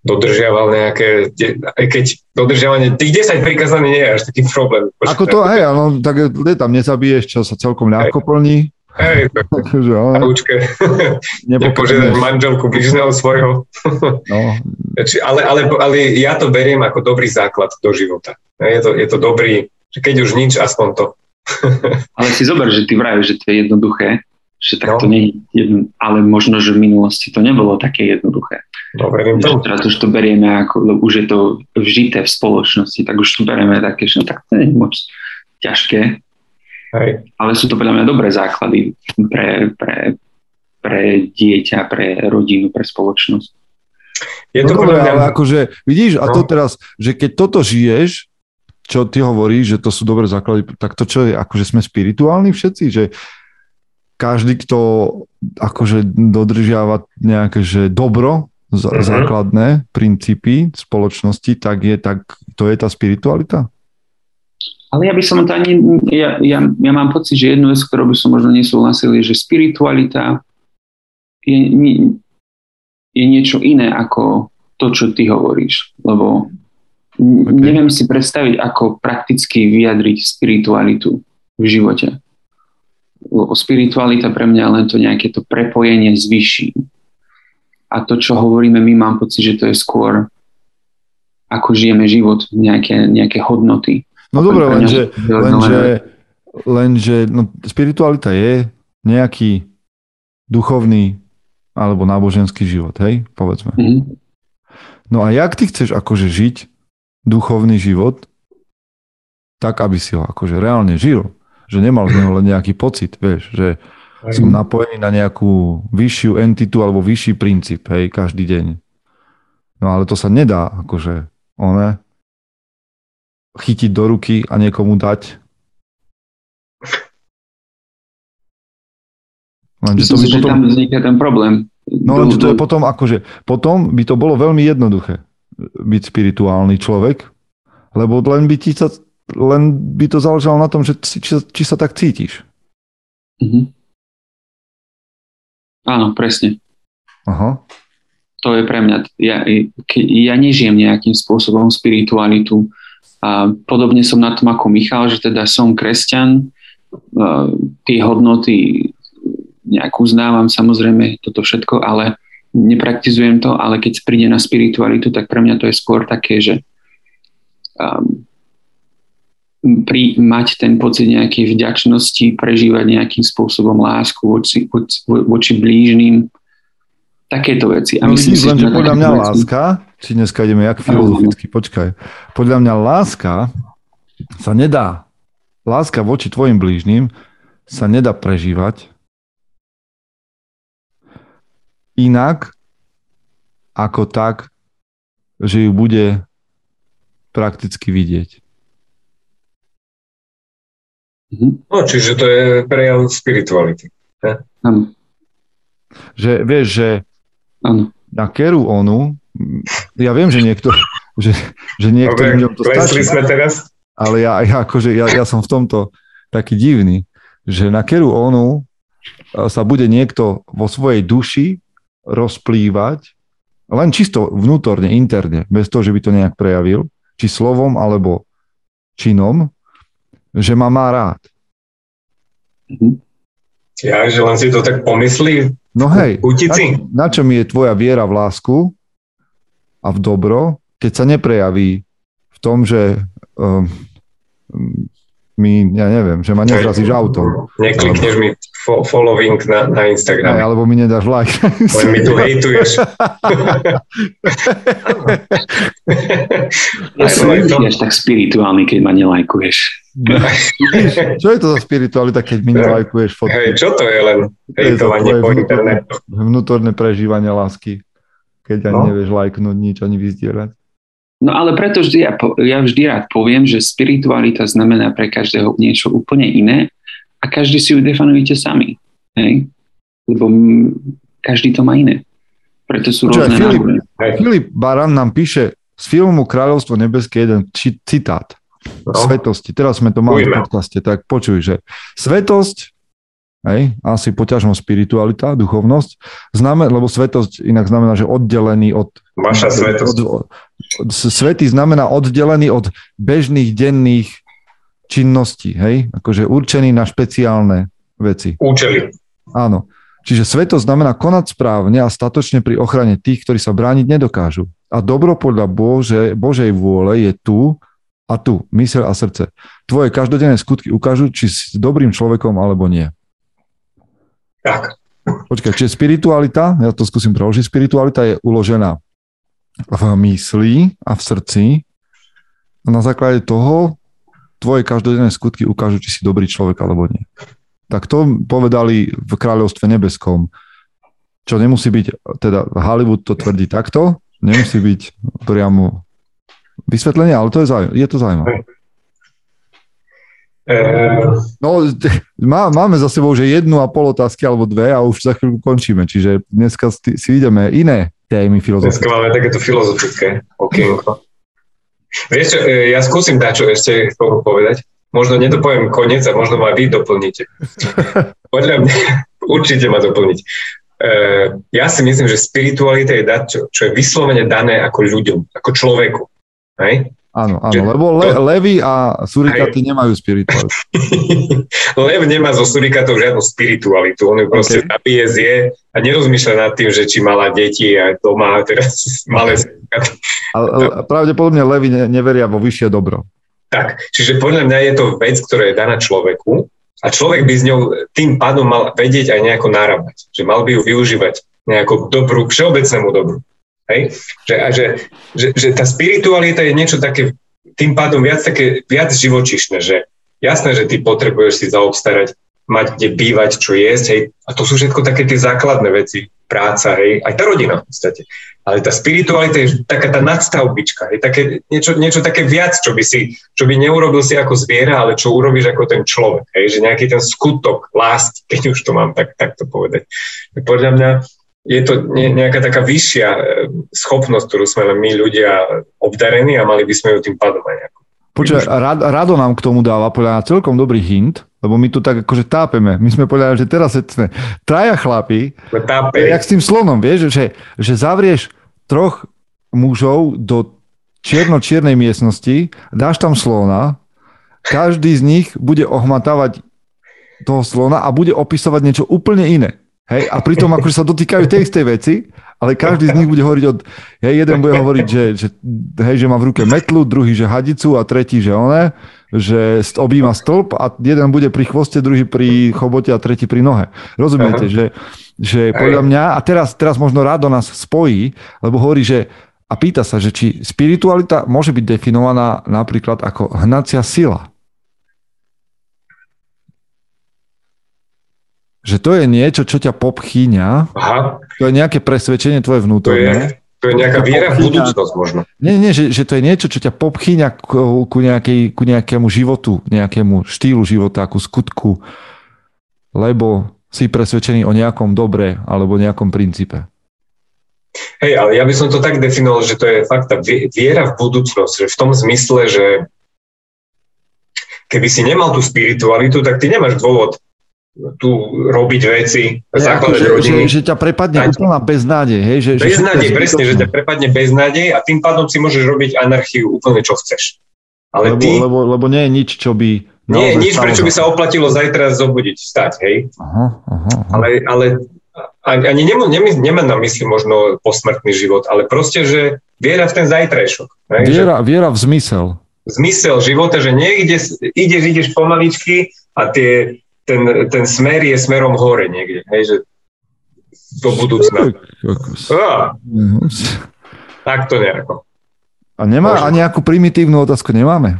dodržiaval nejaké, aj keď dodržiavanie tých 10 prikázaní nie je až taký problém. Ako to, hej, no, tak je tam nezabiješ, čo sa celkom ľahko plní. Hej, takže, ale... Nepožiadať manželku blížneho svojho. no. ale, ale, ale ja to beriem ako dobrý základ do života. Je to, je to dobrý, že keď už nič, aspoň to. ale si zober, že ty vravíš, že to je jednoduché, že tak no. to nie je jedno, ale možno, že v minulosti to nebolo také jednoduché. No, verím to. Teraz už to berieme ako, už je to vžité v spoločnosti, tak už to berieme také, že no, tak to nie je moc ťažké. Hej. Ale sú to podľa mňa dobré základy pre, pre, pre dieťa, pre rodinu, pre spoločnosť. Je to no dobré, ale akože vidíš, a to no. teraz, že keď toto žiješ, čo ty hovoríš, že to sú dobré základy, tak to čo je, akože sme spirituálni všetci, že každý, kto akože dodržiava nejaké že dobro, uh-huh. základné princípy spoločnosti, tak je tak, to je tá spiritualita? Ale ja by som to ani, ja, ja, ja mám pocit, že jednu vec, ktorú by som možno nesúhlasil, je, že spiritualita je, je niečo iné ako to, čo ty hovoríš. Lebo okay. neviem si predstaviť, ako prakticky vyjadriť spiritualitu v živote. Lebo spiritualita pre mňa je len to nejaké to prepojenie s vyšším a to, čo hovoríme my, mám pocit, že to je skôr ako žijeme život, nejaké, nejaké hodnoty. No dobre, lenže, lenže, lenže no, spiritualita je nejaký duchovný alebo náboženský život, hej, povedzme. Mm-hmm. No a jak ty chceš akože žiť duchovný život tak, aby si ho akože reálne žil, že nemal z neho len nejaký pocit, vieš, že aj. som napojený na nejakú vyššiu entitu alebo vyšší princíp, hej, každý deň. No ale to sa nedá, akože, one, chytiť do ruky a niekomu dať. Lenže Myslím to by si, potom... že tam vzniká ten problém. No lenže to je potom akože, potom by to bolo veľmi jednoduché byť spirituálny človek, lebo len by ti sa, len by to záležalo na tom, že či, či sa tak cítiš. Mm-hmm. Áno, presne. Aha. To je pre mňa, ja, ja nežijem nejakým spôsobom spiritualitu. A podobne som na tom ako Michal, že teda som kresťan, tie hodnoty nejak uznávam samozrejme toto všetko, ale nepraktizujem to, ale keď príde na spiritualitu, tak pre mňa to je skôr také, že um, pri, mať ten pocit nejakej vďačnosti, prežívať nejakým spôsobom lásku voči, voči, voči blížným, takéto veci. A no myslím vidíš, len, že podľa mňa veci... láska, či dneska ideme jak filozoficky, počkaj, podľa mňa láska sa nedá, láska voči tvojim blížnym sa nedá prežívať inak ako tak, že ju bude prakticky vidieť. Mhm. No, čiže to je prejav spirituality. Áno. Že vieš, že ano. na keru onu, ja viem, že niekto, že, že niektorým ľuďom to stačí. sme teraz. Ale ja, ja, akože, ja, ja som v tomto taký divný, že na keru onu sa bude niekto vo svojej duši rozplývať len čisto vnútorne, interne, bez toho, že by to nejak prejavil, či slovom alebo činom, že ma má rád. Mhm. Ja, že len si to tak pomyslí? No hej, na, na čo mi je tvoja viera v lásku a v dobro, keď sa neprejaví v tom, že um, mi, ja neviem, že ma nezrazíš autom. Neklikneš mi fo- following na, na Instagram. Aj, alebo mi nedáš like. Len mi tu hejtuješ. ja som až tak spirituálny, keď ma nelajkuješ. Čo je to za spiritualita, keď mi nelajkuješ fotky? Hej, čo to je len hejtovanie po internetu? Vnútorné prežívanie lásky, keď ani no. nevieš lajknúť nič, ani vyzdierať. No ale preto vždy, ja, ja vždy rád poviem, že spiritualita znamená pre každého niečo úplne iné a každý si ju definujete sami. Hej? Lebo každý to má iné. Preto sú Počuva, rôzne Filip, Filip Baran nám píše z filmu Kráľovstvo nebeské jeden citát. No. Svetosti. Teraz sme to mali v podcaste, tak počuj, že svetosť Hej, asi poťažmo spiritualita, duchovnosť, znamená, lebo svetosť inak znamená, že oddelený od... Vaša svetosť. Od, od, svetý znamená oddelený od bežných denných činností, hej, akože určený na špeciálne veci. Účely. Áno. Čiže svetosť znamená konať správne a statočne pri ochrane tých, ktorí sa brániť nedokážu. A dobro podľa Bože, Božej vôle je tu a tu, myseľ a srdce. Tvoje každodenné skutky ukážu, či si dobrým človekom alebo nie. Tak. Počkaj, čiže spiritualita, ja to skúsim preložiť, spiritualita je uložená v mysli a v srdci a na základe toho tvoje každodenné skutky ukážu, či si dobrý človek alebo nie. Tak to povedali v kráľovstve nebeskom. Čo nemusí byť, teda Hollywood to tvrdí takto, nemusí byť priamo vysvetlenie, ale to je, zaujímavé, je to zaujímavé. No, má, máme za sebou, že jednu a pol otázky alebo dve a už za chvíľu končíme, čiže dneska si ideme iné témy filozofické. Dneska máme takéto filozofické okienko. Vieš čo, e, ja skúsim dať, čo ešte povedať. Možno nedopoviem koniec a možno ma vy doplníte. Podľa mňa, určite ma doplniť. E, ja si myslím, že spiritualita je dať, čo, čo je vyslovene dané ako ľuďom, ako človeku. Hej? Áno, áno, lebo le, to... levy a surikaty aj. nemajú spiritualitu. Lev nemá zo surikatov žiadnu spiritualitu, on ju okay. proste zabije, zje a nerozmýšľa nad tým, že či mala deti a doma a teraz malé surikaty. Ale, ale pravdepodobne levy ne, neveria vo vyššie dobro. Tak, čiže podľa mňa je to vec, ktorá je daná človeku a človek by s ňou tým pádom mal vedieť aj nejako náravnať, že mal by ju využívať nejako dobrú, všeobecnému dobru. Hej? Že, že, že, že tá spiritualita je niečo také tým pádom viac, také, viac živočišné, že jasné, že ty potrebuješ si zaobstarať, mať kde bývať, čo jesť, hej, a to sú všetko také tie základné veci. práca, hej, aj tá rodina v podstate. Ale tá spiritualita je taká tá nadstavbička, je také, niečo, niečo také viac, čo by si, čo by neurobil si ako zviera, ale čo urobíš ako ten človek, hej, že nejaký ten skutok lásky, keď už to mám tak, tak to povedať. Podľa mňa je to nejaká taká vyššia e, schopnosť, ktorú sme len my ľudia obdarení a mali by sme ju tým pádom aj nejako. Počuaj, Rado nám k tomu dáva podľa celkom dobrý hint, lebo my tu tak akože tápeme. My sme povedali, že teraz sme traja chlapi, jak s tým slonom, vieš, že, že zavrieš troch mužov do čierno-čiernej miestnosti, dáš tam slona, každý z nich bude ohmatávať toho slona a bude opisovať niečo úplne iné. Hej, a pritom akože sa dotýkajú tej istej veci, ale každý z nich bude hovoriť od... Hej, jeden bude hovoriť, že, že, hej, že má v ruke metlu, druhý, že hadicu a tretí, že one, že objíma stĺp a jeden bude pri chvoste, druhý pri chobote a tretí pri nohe. Rozumiete, že, že podľa mňa, a teraz, teraz možno rádo nás spojí, lebo hovorí, že a pýta sa, že či spiritualita môže byť definovaná napríklad ako hnacia sila. Že to je niečo, čo ťa popchýňa. Aha. To je nejaké presvedčenie tvoje vnútorné. To je, to je nejaká viera v budúcnosť možno. Nie, nie, že, že to je niečo, čo ťa popchýňa ku, ku, nejakej, ku nejakému životu, nejakému štýlu života, ku skutku, lebo si presvedčený o nejakom dobre alebo nejakom princípe. Hej, ale ja by som to tak definoval, že to je fakt tá viera v budúcnosť, že v tom zmysle, že keby si nemal tú spiritualitu, tak ty nemáš dôvod tu robiť veci, ja, zakladať že, rodiny. Že, že ťa prepadne Dať. úplná beznádej. Hej? Že, beznádej, že presne, že ťa prepadne beznádej a tým pádom si môžeš robiť anarchiu úplne čo chceš. Ale lebo, ty... lebo, lebo nie je nič, čo by... Nie je nič, prečo by sa oplatilo zajtra zobudiť, stať, hej? Aha, aha, aha. Ale, ale ani nemám nemá na mysli možno posmrtný život, ale proste, že viera v ten zajtrajšok. Hej? Viera, že... viera v zmysel. Zmysel života, že niekde ideš, ideš pomaličky a tie ten, ten smer je smerom hore niekde, hej, že do budúcna. Ah, tak to nejako. A nemá, a nejakú primitívnu otázku nemáme?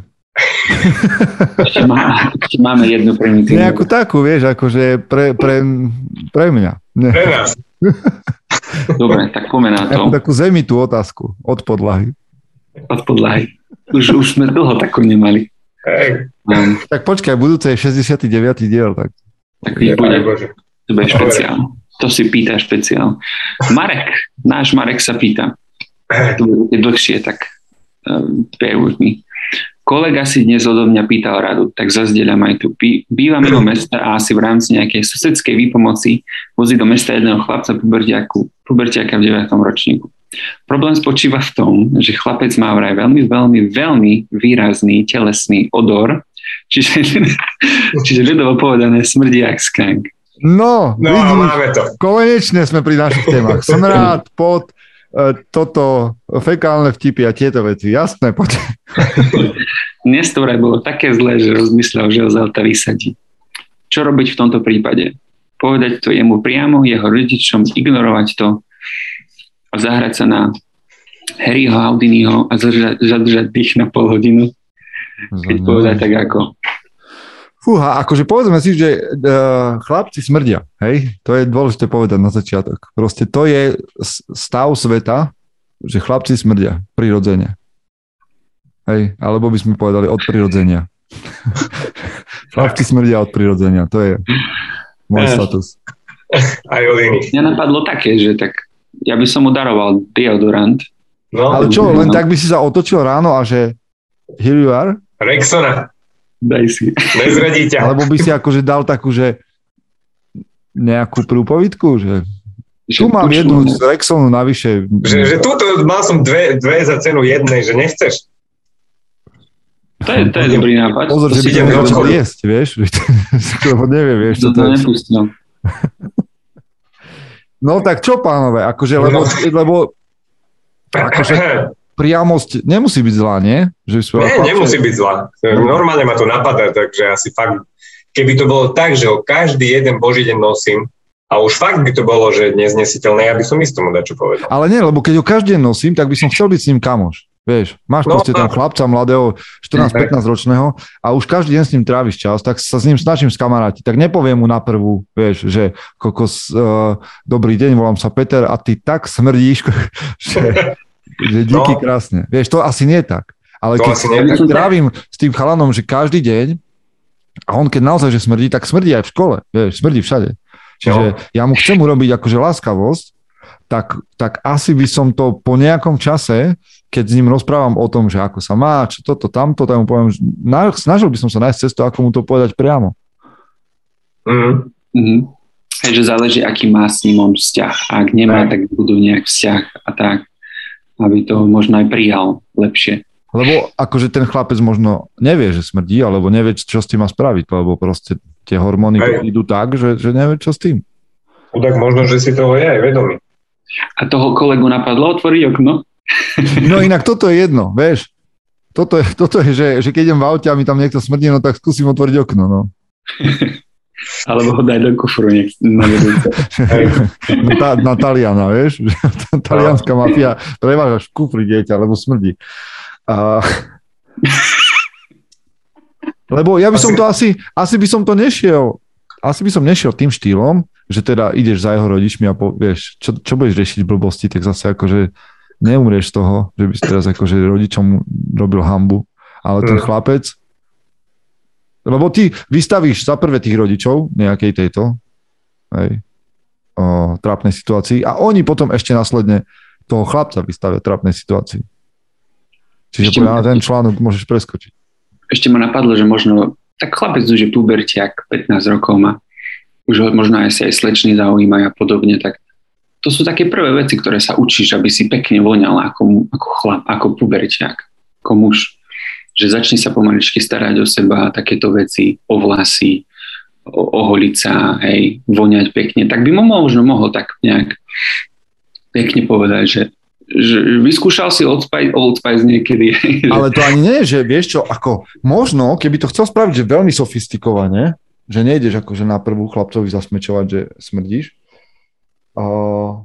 Ešte, má, ešte máme jednu primitívnu. Nejakú takú, vieš, akože pre, pre, pre mňa. Ne. Pre nás. Dobre, tak poďme na to. Nejakú takú zemitú otázku od podlahy. Od podlahy. Už, už sme dlho takú nemali. Hej. Um, tak počkaj, budúce je 69. diel. Tak, tak je, bude, to bude špeciál. To si pýta špeciál. Marek, náš Marek sa pýta. To bude dlhšie, tak um, bear with me. Kolega si dnes odo mňa pýtal radu, tak zazdieľam aj tu. Bývam mimo mesta a asi v rámci nejakej susedskej výpomoci vozí do mesta jedného chlapca pubertiaka v 9. ročníku. Problém spočíva v tom, že chlapec má vraj veľmi, veľmi, veľmi výrazný telesný odor, čiže, čiže ľudovo povedané smrdí jak skank. No, no vidíš, máme to. konečne sme pri našich témach. Smrad, pot, e, toto, fekálne vtipy a tieto veci. Jasné, poď. Dnes to bolo také zlé, že rozmyslel, že ho z auta vysadí. Čo robiť v tomto prípade? Povedať to jemu priamo, jeho rodičom, ignorovať to, a zahrať sa na Harryho Houdiniho a zadržať, zadržať dých na pol hodinu. Keď povedať tak ako. Fúha, akože povedzme si, že uh, chlapci smrdia, hej? To je dôležité povedať na začiatok. Proste to je stav sveta, že chlapci smrdia prirodzene. Hej, alebo by sme povedali od prirodzenia. chlapci smrdia od prirodzenia, to je môj status. Aj od iných. Mňa napadlo také, že tak ja by som mu daroval deodorant. No, ale čo, len tak by si sa otočil ráno a že here you are? Rexona. Daj si. Nezradí ťa. Alebo by si akože dal takú, že nejakú prúpovidku, že tu mám jednu z Rexonu navyše. Že, že túto mal som dve, dve za cenu jednej, že nechceš. To je, to je dobrý nápad. Pozor, že by ťa začal jesť, vieš? Lebo nevie, vieš, čo to, to je. Nepustil. No tak čo, pánové, akože, lebo, lebo akože, priamosť nemusí byť zlá, nie? Že nie, nemusí byť zlá. Normálne ma to napadá, takže asi fakt, keby to bolo tak, že ho každý jeden boží deň nosím, a už fakt by to bolo, že neznesiteľné, ja by som isto mu čo povedal. Ale nie, lebo keď ho každý deň nosím, tak by som chcel byť s ním kamoš. Vieš, máš No, proste tam chlapca mladého, 14-15 ročného a už každý deň s ním tráviš čas, tak sa s ním snažím skamarátiť. Tak nepoviem mu na prvú, vieš, že kokos, uh, dobrý deň, volám sa Peter a ty tak smrdíš, že díky No. krásne. Vieš, to asi nie je tak. Ale To keď tak. trávim s tým chalanom, že každý deň a on keď naozaj že smrdí, tak smrdí aj v škole, vieš, smrdí všade. Čiže No. ja mu chcem urobiť akože láskavosť, tak, tak asi by som to po nejakom čase, keď s ním rozprávam o tom, že ako sa má, čo toto, tamto, tak mu poviem, že na, snažil by som sa nájsť cestu, ako mu to povedať priamo. Mm. Mhm. Hej, že záleží, aký má s ním on vzťah. A ak nemá, Tak. tak budú nejak vzťah a tak, aby to možno aj prijal lepšie. Lebo akože ten chlapec možno nevie, že smrdí, alebo nevie, čo s tým má spraviť, lebo proste tie hormóny Hej. idú tak, že, že nevie, čo s tým. Tak možno, že si toho je aj vedomý. A toho kolegu napadlo otvoriť okno? No inak toto je jedno, vieš. Toto je, toto je že, že keď idem v aute a mi tam niekto smrdí, no tak skúsim otvoriť okno, no. Alebo ho daj do kufru nech na. Na, tá, na Taliana, vieš. tá Talianská mafia preváža v kufri dieťa, lebo smrdí. A... Lebo ja by som to asi, asi by som to nešiel, asi by som nešiel tým štýlom, že teda ideš za jeho rodičmi a povieš, čo, čo budeš riešiť blbosti, tak zase akože neumrieš z toho, že by si teraz akože rodičom robil hambu, ale ten Mm. chlapec, lebo ty vystavíš za prvé tých rodičov nejakej tejto, hej, o, trápnej situácii a oni potom ešte následne toho chlapca vystavia trápnej situácii. Čiže Ešte ma- ten článok môžeš preskočiť. Ešte ma napadlo, že možno tak chlapec už je pubertiak, 15 rokov má, už ho možno aj si aj slečný zaujímajú a podobne, tak to sú také prvé veci, ktoré sa učíš, aby si pekne voňal ako, ako chlap, ako pubertiak, ako muž. Že začni sa pomaličky starať o seba, takéto veci, o vlasy, o, oholiť sa, hej, voňať pekne, tak by mu možno mohol tak nejak pekne povedať, že, že vyskúšal si Old Spice, Old Spice niekedy. Ale to ani nie že vieš čo, ako možno, keby to chcel spraviť, že veľmi sofistikovane, že nejdeš akože na prvú chlapcovi zasmečovať, že smrdíš, uh,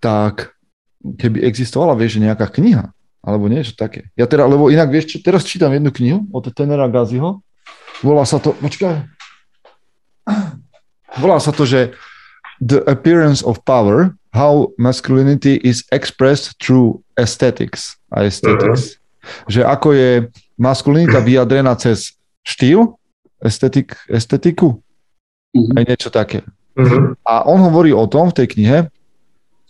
tak keby existovala, vieš, nejaká kniha, alebo niečo také. Ja teda, lebo inak, vieš čo, teraz čítam jednu knihu od Tenera Gaziho, volá sa to, počkaj, volá sa to, že The Appearance of Power, How Masculinity is Expressed Through Aesthetics a Aesthetics. Že ako je maskulinita vyjadrená cez štýl, estetik, estetiku, Mhm. aj niečo také. Mhm. A on hovorí o tom v tej knihe,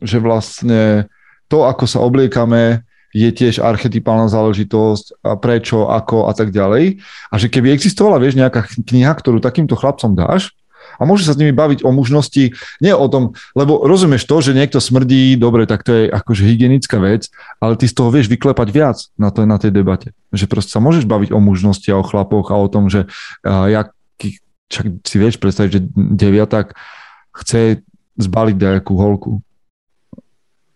že vlastne to, ako sa obliekame, je tiež archetypálna záležitosť a prečo, ako a tak ďalej. A že keby existovala, vieš, nejaká kniha, ktorú takýmto chlapcom dáš a môže sa s nimi baviť o mužnosti, nie o tom, lebo rozumieš to, že niekto smrdí, dobre, tak to je akože hygienická vec, ale ty z toho vieš vyklepať viac na, to, na tej debate. Že proste sa môžeš baviť o mužnosti a o chlapoch a o tom, že uh, jak, čak si vieš predstaviť, že deviatak chce zbaliť nejakú holku.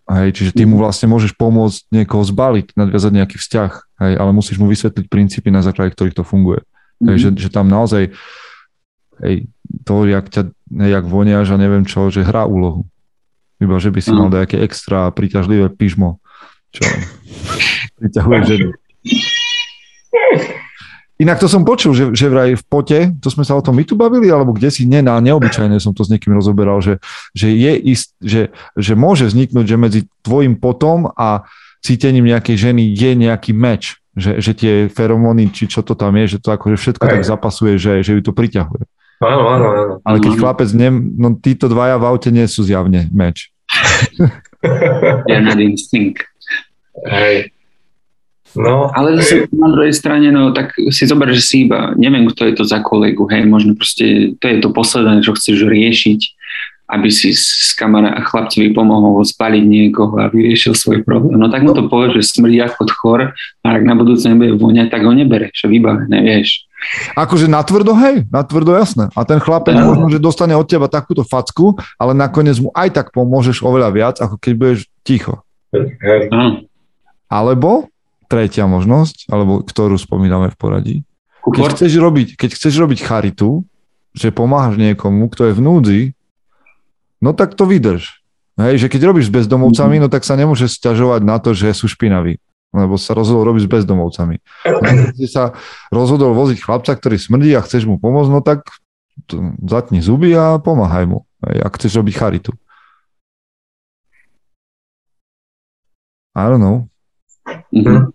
Hej, čiže ty mu vlastne môžeš pomôcť niekoho zbaliť, nadviazať nejaký vzťah, hej, ale musíš mu vysvetliť princípy, na základe ktorých to funguje. Hej, že, že tam naozaj hej, to, jak, ťa, jak voniaš a neviem čo, že hrá úlohu. Iba, že by si Mhm. mal nejaké extra príťažlivé pyžmo, čo priťahuje ženy. Inak to som počul, že, že vraj v pote, to sme sa o tom my tu bavili, alebo kde si, nie, na neobyčajne som to s niekým rozoberal, že, že je ist, že, že môže vzniknúť, že medzi tvojim potom a cítením nejakej ženy je nejaký meč, že, že tie feromóny, či čo to tam je, že to akože všetko Hej. tak zapasuje, že, že ju to priťahuje. Áno, áno, áno. Ale keď chlapec, ne, no títo dvaja v aute nie sú zjavne meč. Ja na instinkt. Hej. No, Ale zase na druhej strane, no tak si zober, že si iba, neviem, kto je to za kolegu, hej, možno proste to je to posledné, čo chceš riešiť, aby si s kamera chlapcovi pomohol spaliť niekoho a vyriešil svoj problém. No tak mu to povie, že smrdí ako chor a ak na budúce nebude voňať, tak ho nebereš, vybavené, vieš. Akože natvrdo, hej, natvrdo jasné. A ten chlapec Áno. možno, že dostane od teba takúto facku, ale nakoniec mu aj tak pomôžeš oveľa viac, ako keď budeš ticho. Áno. Alebo tretia možnosť, alebo ktorú spomíname v poradí. Keď chceš robiť, keď chceš robiť charitu, že pomáhaš niekomu, kto je v núdzi, no tak to vydrž. Hej, že keď robíš s bezdomovcami, no tak sa nemôže sťažovať na to, že sú špinaví lebo sa rozhodol robiť s bezdomovcami. Keď si sa rozhodol voziť chlapca, ktorý smrdí a chceš mu pomôcť, no tak zatni zuby a pomáhaj mu, ak chceš robiť charitu. I don't know. Mm-hmm.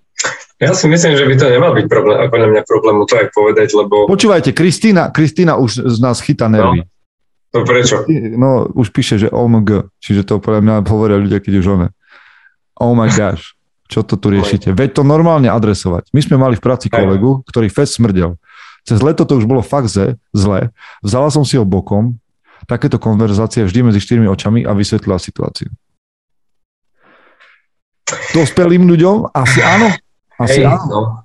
Ja si myslím, že by to nemal byť problém, ako na mňa problému to aj povedať, lebo... Počúvajte, Kristýna, Kristýna už z nás chytá nervy. No, to prečo? No, už píše, že OMG, čiže to podľa mňa hovoria ľudia, keď už one. Oh my gosh. Čo to tu riešite? Veď to normálne adresovať. My sme mali v práci kolegu, ktorý fest smrdel. Cez leto to už bolo fakt zle. Vzala som si ho bokom, takéto konverzácie vždy medzi štyrmi očami a vysvetlila situáciu. Dospelým ľuďom? Asi áno. Asi Hej. No.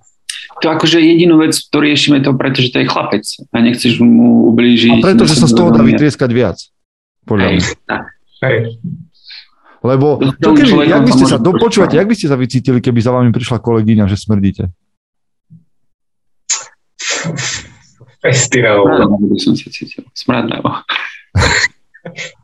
To akože jedinú vec, to riešime to, pretože to je chlapec a nechceš mu ublížiť. A pretože sa z toho dá vytrieskať viac. Podľa Hej, tak. Hej. Lebo to keby, jak by ste sa, dopočúvate, jak by ste sa vycítili, keby za vami prišla kolegyňa, že smrdíte? Festival. by som si cítil.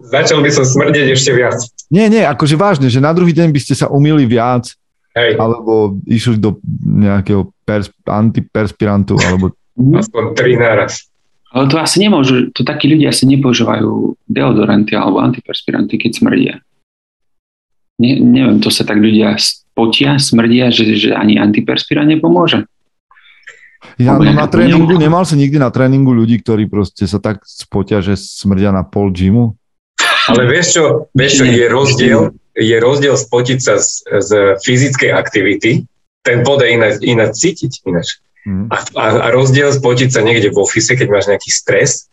Začal by som smrdeť ešte viac. Nie, nie, akože vážne, že na druhý deň by ste sa umýli viac, Hej. alebo išli do nejakého pers- antiperspirantu, alebo... Aspoň tri naraz. Ale to asi nemôžu, to takí ľudia asi nepoužívajú deodoranty alebo antiperspiranty, keď smrdia ne, neviem, to sa tak ľudia potia, smrdia, že, že ani antiperspirant nepomôže. Ja no, na tréningu, nemal si nikdy na tréningu ľudí, ktorí proste sa tak spotia, že smrdia na pol gymu? Ale vieš čo, vieš čo je rozdiel, je rozdiel spotiť sa z, z fyzickej aktivity, ten bod je ináč, ináč cítiť ináč. Mm. A, a, a rozdiel spotiť sa niekde v ofise, keď máš nejaký stres,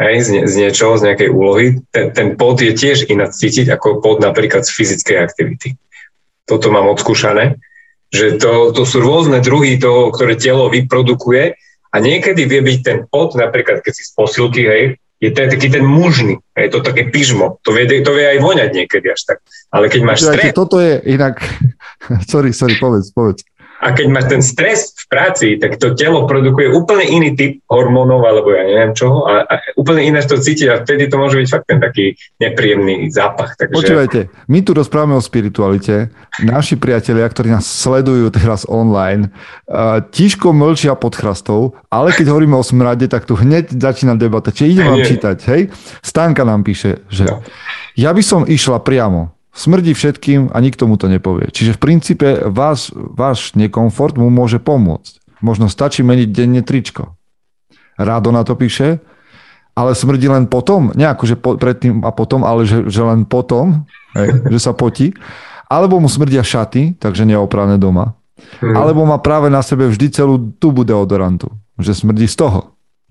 hej, z, z niečoho, z nejakej úlohy, ten, ten pod je tiež ináč cítiť ako pod napríklad z fyzickej aktivity. Toto mám odskúšané, že to, to sú rôzne druhy toho, ktoré telo vyprodukuje a niekedy vie byť ten pod, napríklad keď si z posilky, hej, je ten, taký ten mužný, je to také pyžmo, to vie, to vie aj voňať niekedy až tak. Ale keď máš stres... Toto je inak, sorry, sorry, povedz, povedz. A keď máš ten stres v práci, tak to telo produkuje úplne iný typ hormónov, alebo ja neviem čoho, a, a úplne iné to cítiť a vtedy to môže byť fakt ten taký nepríjemný zápach. Takže... Počúvajte, my tu rozprávame o spiritualite. Naši priatelia, ktorí nás sledujú teraz online, uh, tiško mlčia pod chrastou, ale keď hovoríme o smrade, tak tu hneď začína debata. Čiže idem vám čítať, hej? Stánka nám píše, že no. ja by som išla priamo smrdí všetkým a nikto mu to nepovie. Čiže v princípe vás, váš nekomfort mu môže pomôcť. Možno stačí meniť denne tričko. Rádo na to píše, ale smrdí len potom, nie že po, predtým a potom, ale že, že len potom, hej, že sa potí. Alebo mu smrdia šaty, takže neoprané doma. Hmm. Alebo má práve na sebe vždy celú tubu deodorantu, že smrdí z toho.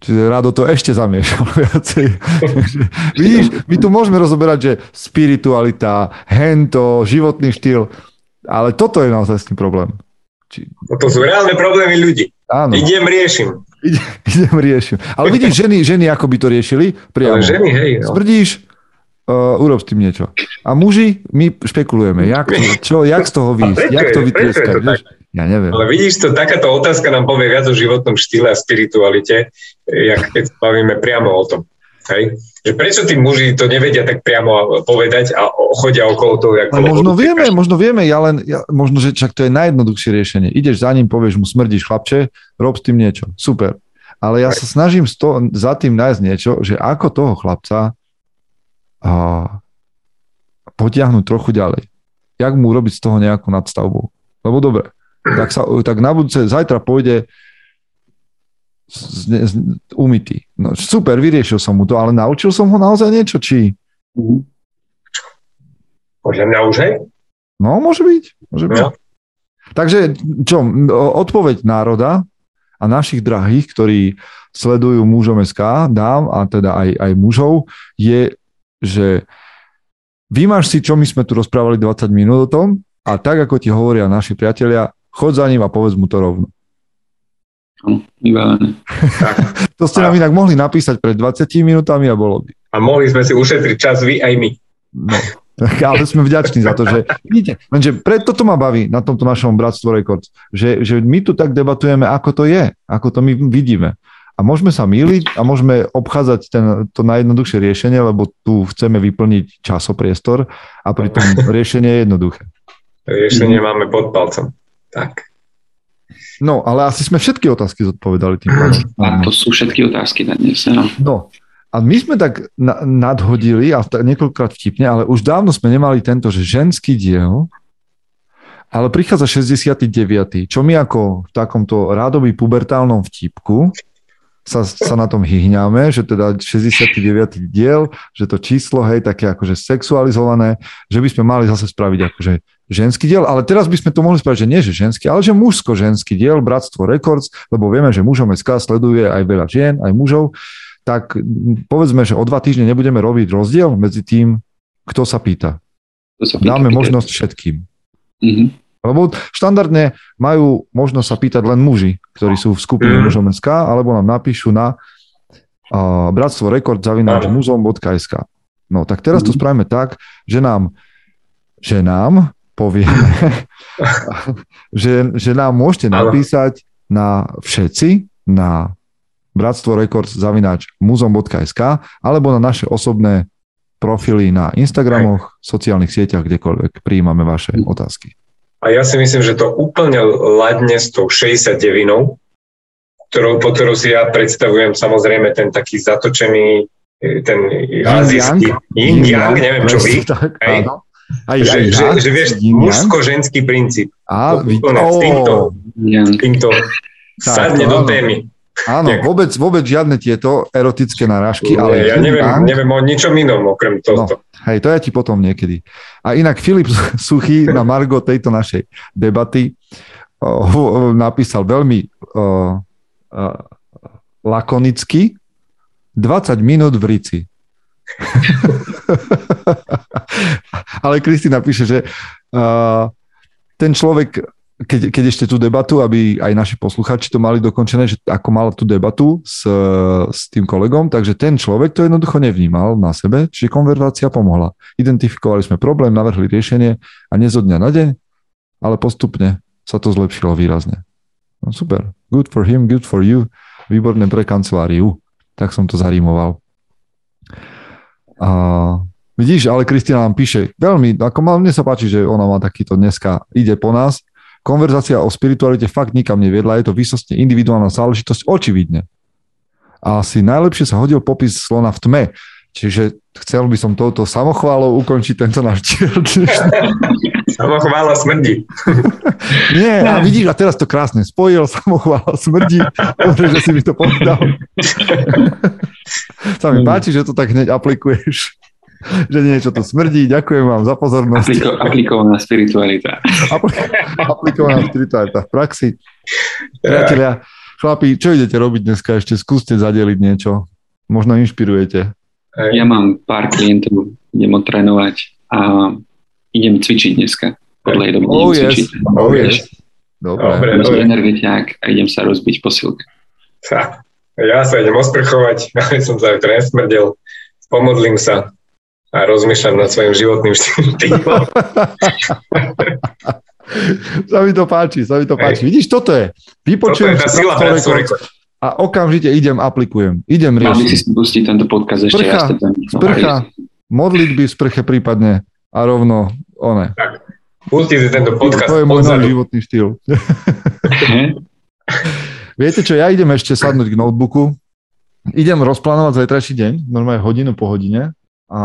Čiže Rado to ešte zamiešal viacej. Vidíš, my tu môžeme rozoberať, že spiritualita, hento, životný štýl, ale toto je naozaj problém. Či... To sú reálne problémy ľudí. Áno. Idem, riešim. Ide, idem, riešim. Ale vidíš, ženy, ženy ako by to riešili? Priamo. Ale ženy, hej. No. Smrdíš, uh, urob s tým niečo. A muži, my špekulujeme, jak, to, čo, jak z toho výjsť, jak to vytrieskať. Ja neviem. Ale vidíš to, takáto otázka nám povie viac o životnom štýle a spiritualite, jak keď bavíme priamo o tom. Hej? Že prečo tí muži to nevedia tak priamo povedať a chodia okolo toho, ako... možno vieme, možno vieme, ja len, ja, možno, že čak to je najjednoduchšie riešenie. Ideš za ním, povieš mu, smrdíš chlapče, rob s tým niečo. Super. Ale ja sa snažím sto, za tým nájsť niečo, že ako toho chlapca a, potiahnuť trochu ďalej. Jak mu urobiť z toho nejakú nadstavbu. Lebo dobre, tak, sa, tak na budúce, zajtra pôjde z, z, umytý. No, super, vyriešil som mu to, ale naučil som ho naozaj niečo, či... Podľa mňa už hej. No, môže byť. Môže byť. No. Takže čo, odpoveď národa a našich drahých, ktorí sledujú mužom SK, dám a teda aj, aj mužov, je, že vymáš si, čo my sme tu rozprávali 20 minút o tom a tak, ako ti hovoria naši priatelia, chod za ním a povedz mu to rovno. to ste nám inak mohli napísať pred 20 minútami a bolo by. A mohli sme si ušetriť čas vy aj my. No, ale sme vďační za to, že vidíte, lenže preto to ma baví na tomto našom Bratstvo Records, že, že my tu tak debatujeme, ako to je, ako to my vidíme. A môžeme sa míliť a môžeme obchádzať ten, to najjednoduchšie riešenie, lebo tu chceme vyplniť časopriestor a pritom riešenie je jednoduché. Riešenie máme pod palcom. Tak. No, ale asi sme všetky otázky zodpovedali tým pádom. A to sú všetky otázky na dnes. No. no. A my sme tak na, nadhodili, a niekoľkokrát vtipne, ale už dávno sme nemali tento, že ženský diel, ale prichádza 69. Čo my ako v takomto rádoby pubertálnom vtipku sa, sa na tom hyhňame, že teda 69. diel, že to číslo, hej, také akože sexualizované, že by sme mali zase spraviť akože ženský diel, ale teraz by sme to mohli spraviť, že nie že ženský, ale že mužsko-ženský diel, Bratstvo Records, lebo vieme, že mužom SK sleduje aj veľa žien, aj mužov, tak povedzme, že o dva týždne nebudeme robiť rozdiel medzi tým, kto sa pýta. Sa pýta Dáme pýta. možnosť všetkým. Mm-hmm. Lebo štandardne majú možnosť sa pýtať len muži, ktorí sú v skupine mm. mužom SK, alebo nám napíšu na uh, bratstvo rekord zavináč muzom.sk. No tak teraz to mhm. spravíme tak, že nám, že nám povieme, že, že nám môžete napísať na všetci, na bratstvo records zavináč muzom.sk alebo na naše osobné profily na Instagramoch, sociálnych sieťach, kdekoľvek prijímame vaše mhm. otázky. A ja si myslím, že to úplne ladne s tou 69 ktorou, po ktorou si ja predstavujem samozrejme ten taký zatočený, e, ten azijský yin yang, neviem čo vy. Tak, Aj, Aj, že, aj, že, že vieš, mužsko-ženský princíp. A, úplne, s týmto, týmto sadne do témy. Áno, vôbec, vôbec žiadne tieto erotické narážky, ale... Ja neviem, Yang, neviem o ničom inom okrem tohto. No, hej, to ja ti potom niekedy. A inak Filip Suchý na Margo tejto našej debaty uh, napísal veľmi uh, uh, lakonicky 20 minút v Rici. ale Kristina píše, že uh, ten človek keď, keď ešte tú debatu, aby aj naši posluchači to mali dokončené, že ako mal tú debatu s, s tým kolegom, takže ten človek to jednoducho nevnímal na sebe, čiže konverzácia pomohla. Identifikovali sme problém, navrhli riešenie a nie zo dňa na deň, ale postupne sa to zlepšilo výrazne. No super. Good for him, good for you. Výborné pre kanceláriu. Tak som to zarímoval. A vidíš, ale Kristina nám píše veľmi, ako mne sa páči, že ona má takýto dneska, ide po nás, Konverzácia o spiritualite fakt nikam neviedla, je to výsostne individuálna záležitosť, očividne. A asi najlepšie sa hodil popis slona v tme, čiže chcel by som touto samochválou ukončiť tento náš diel. Samochvála smrdí. Nie, a vidíš, a teraz to krásne spojil, samochvála smrdí. Dobre, že si mi to povedal. Sa mi páči, že to tak hneď aplikuješ že niečo tu smrdí. Ďakujem vám za pozornosť. Apliko, aplikovaná spiritualita. aplikovaná spiritualita v praxi. Priatelia, chlapi, čo idete robiť dneska? Ešte skúste zadeliť niečo. Možno inšpirujete. Ja mám pár klientov, idem odtrénovať a idem cvičiť dneska. Podľa jedom oh, yes. cvičiť. Oh, yes. Dobre. Dobre, dobre. energetiák a idem sa rozbiť posilke. Ja sa idem osprchovať, aby som sa aj nesmrdel. Pomodlím sa a rozmýšľam nad svojim životným štýlom. sa mi to páči, sa mi to páči. Hej. Vidíš, toto je. Vypočujem toto je tá sila a okamžite idem, aplikujem. Idem riešiť. Mám si pustiť tento podcast ešte sprcha, raz. Teda. Sprcha, modlitby v sprche prípadne a rovno one. Tak, pusti si tento podcast. To je môj nový životný štýl. Viete čo, ja idem ešte sadnúť k notebooku, idem rozplánovať zajtrajší deň, normálne hodinu po hodine a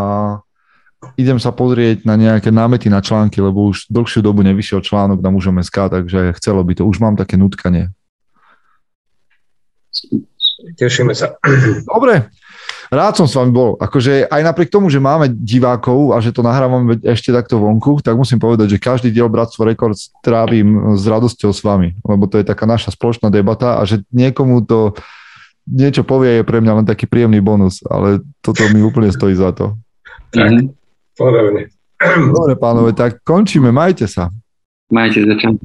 idem sa pozrieť na nejaké námety na články, lebo už dlhšiu dobu nevyšiel článok na mužom SK, takže chcelo by to. Už mám také nutkanie. Tešíme sa. Dobre, rád som s vami bol. Akože aj napriek tomu, že máme divákov a že to nahrávame ešte takto vonku, tak musím povedať, že každý diel Bratstvo Records trávim s radosťou s vami, lebo to je taká naša spoločná debata a že niekomu to niečo povie, je pre mňa len taký príjemný bonus, ale toto mi úplne stojí za to. Tak, mm-hmm. podobne. Dobre, pánové, tak končíme, majte sa. Majte sa, čau.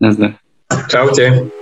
Nazdar. Čaute.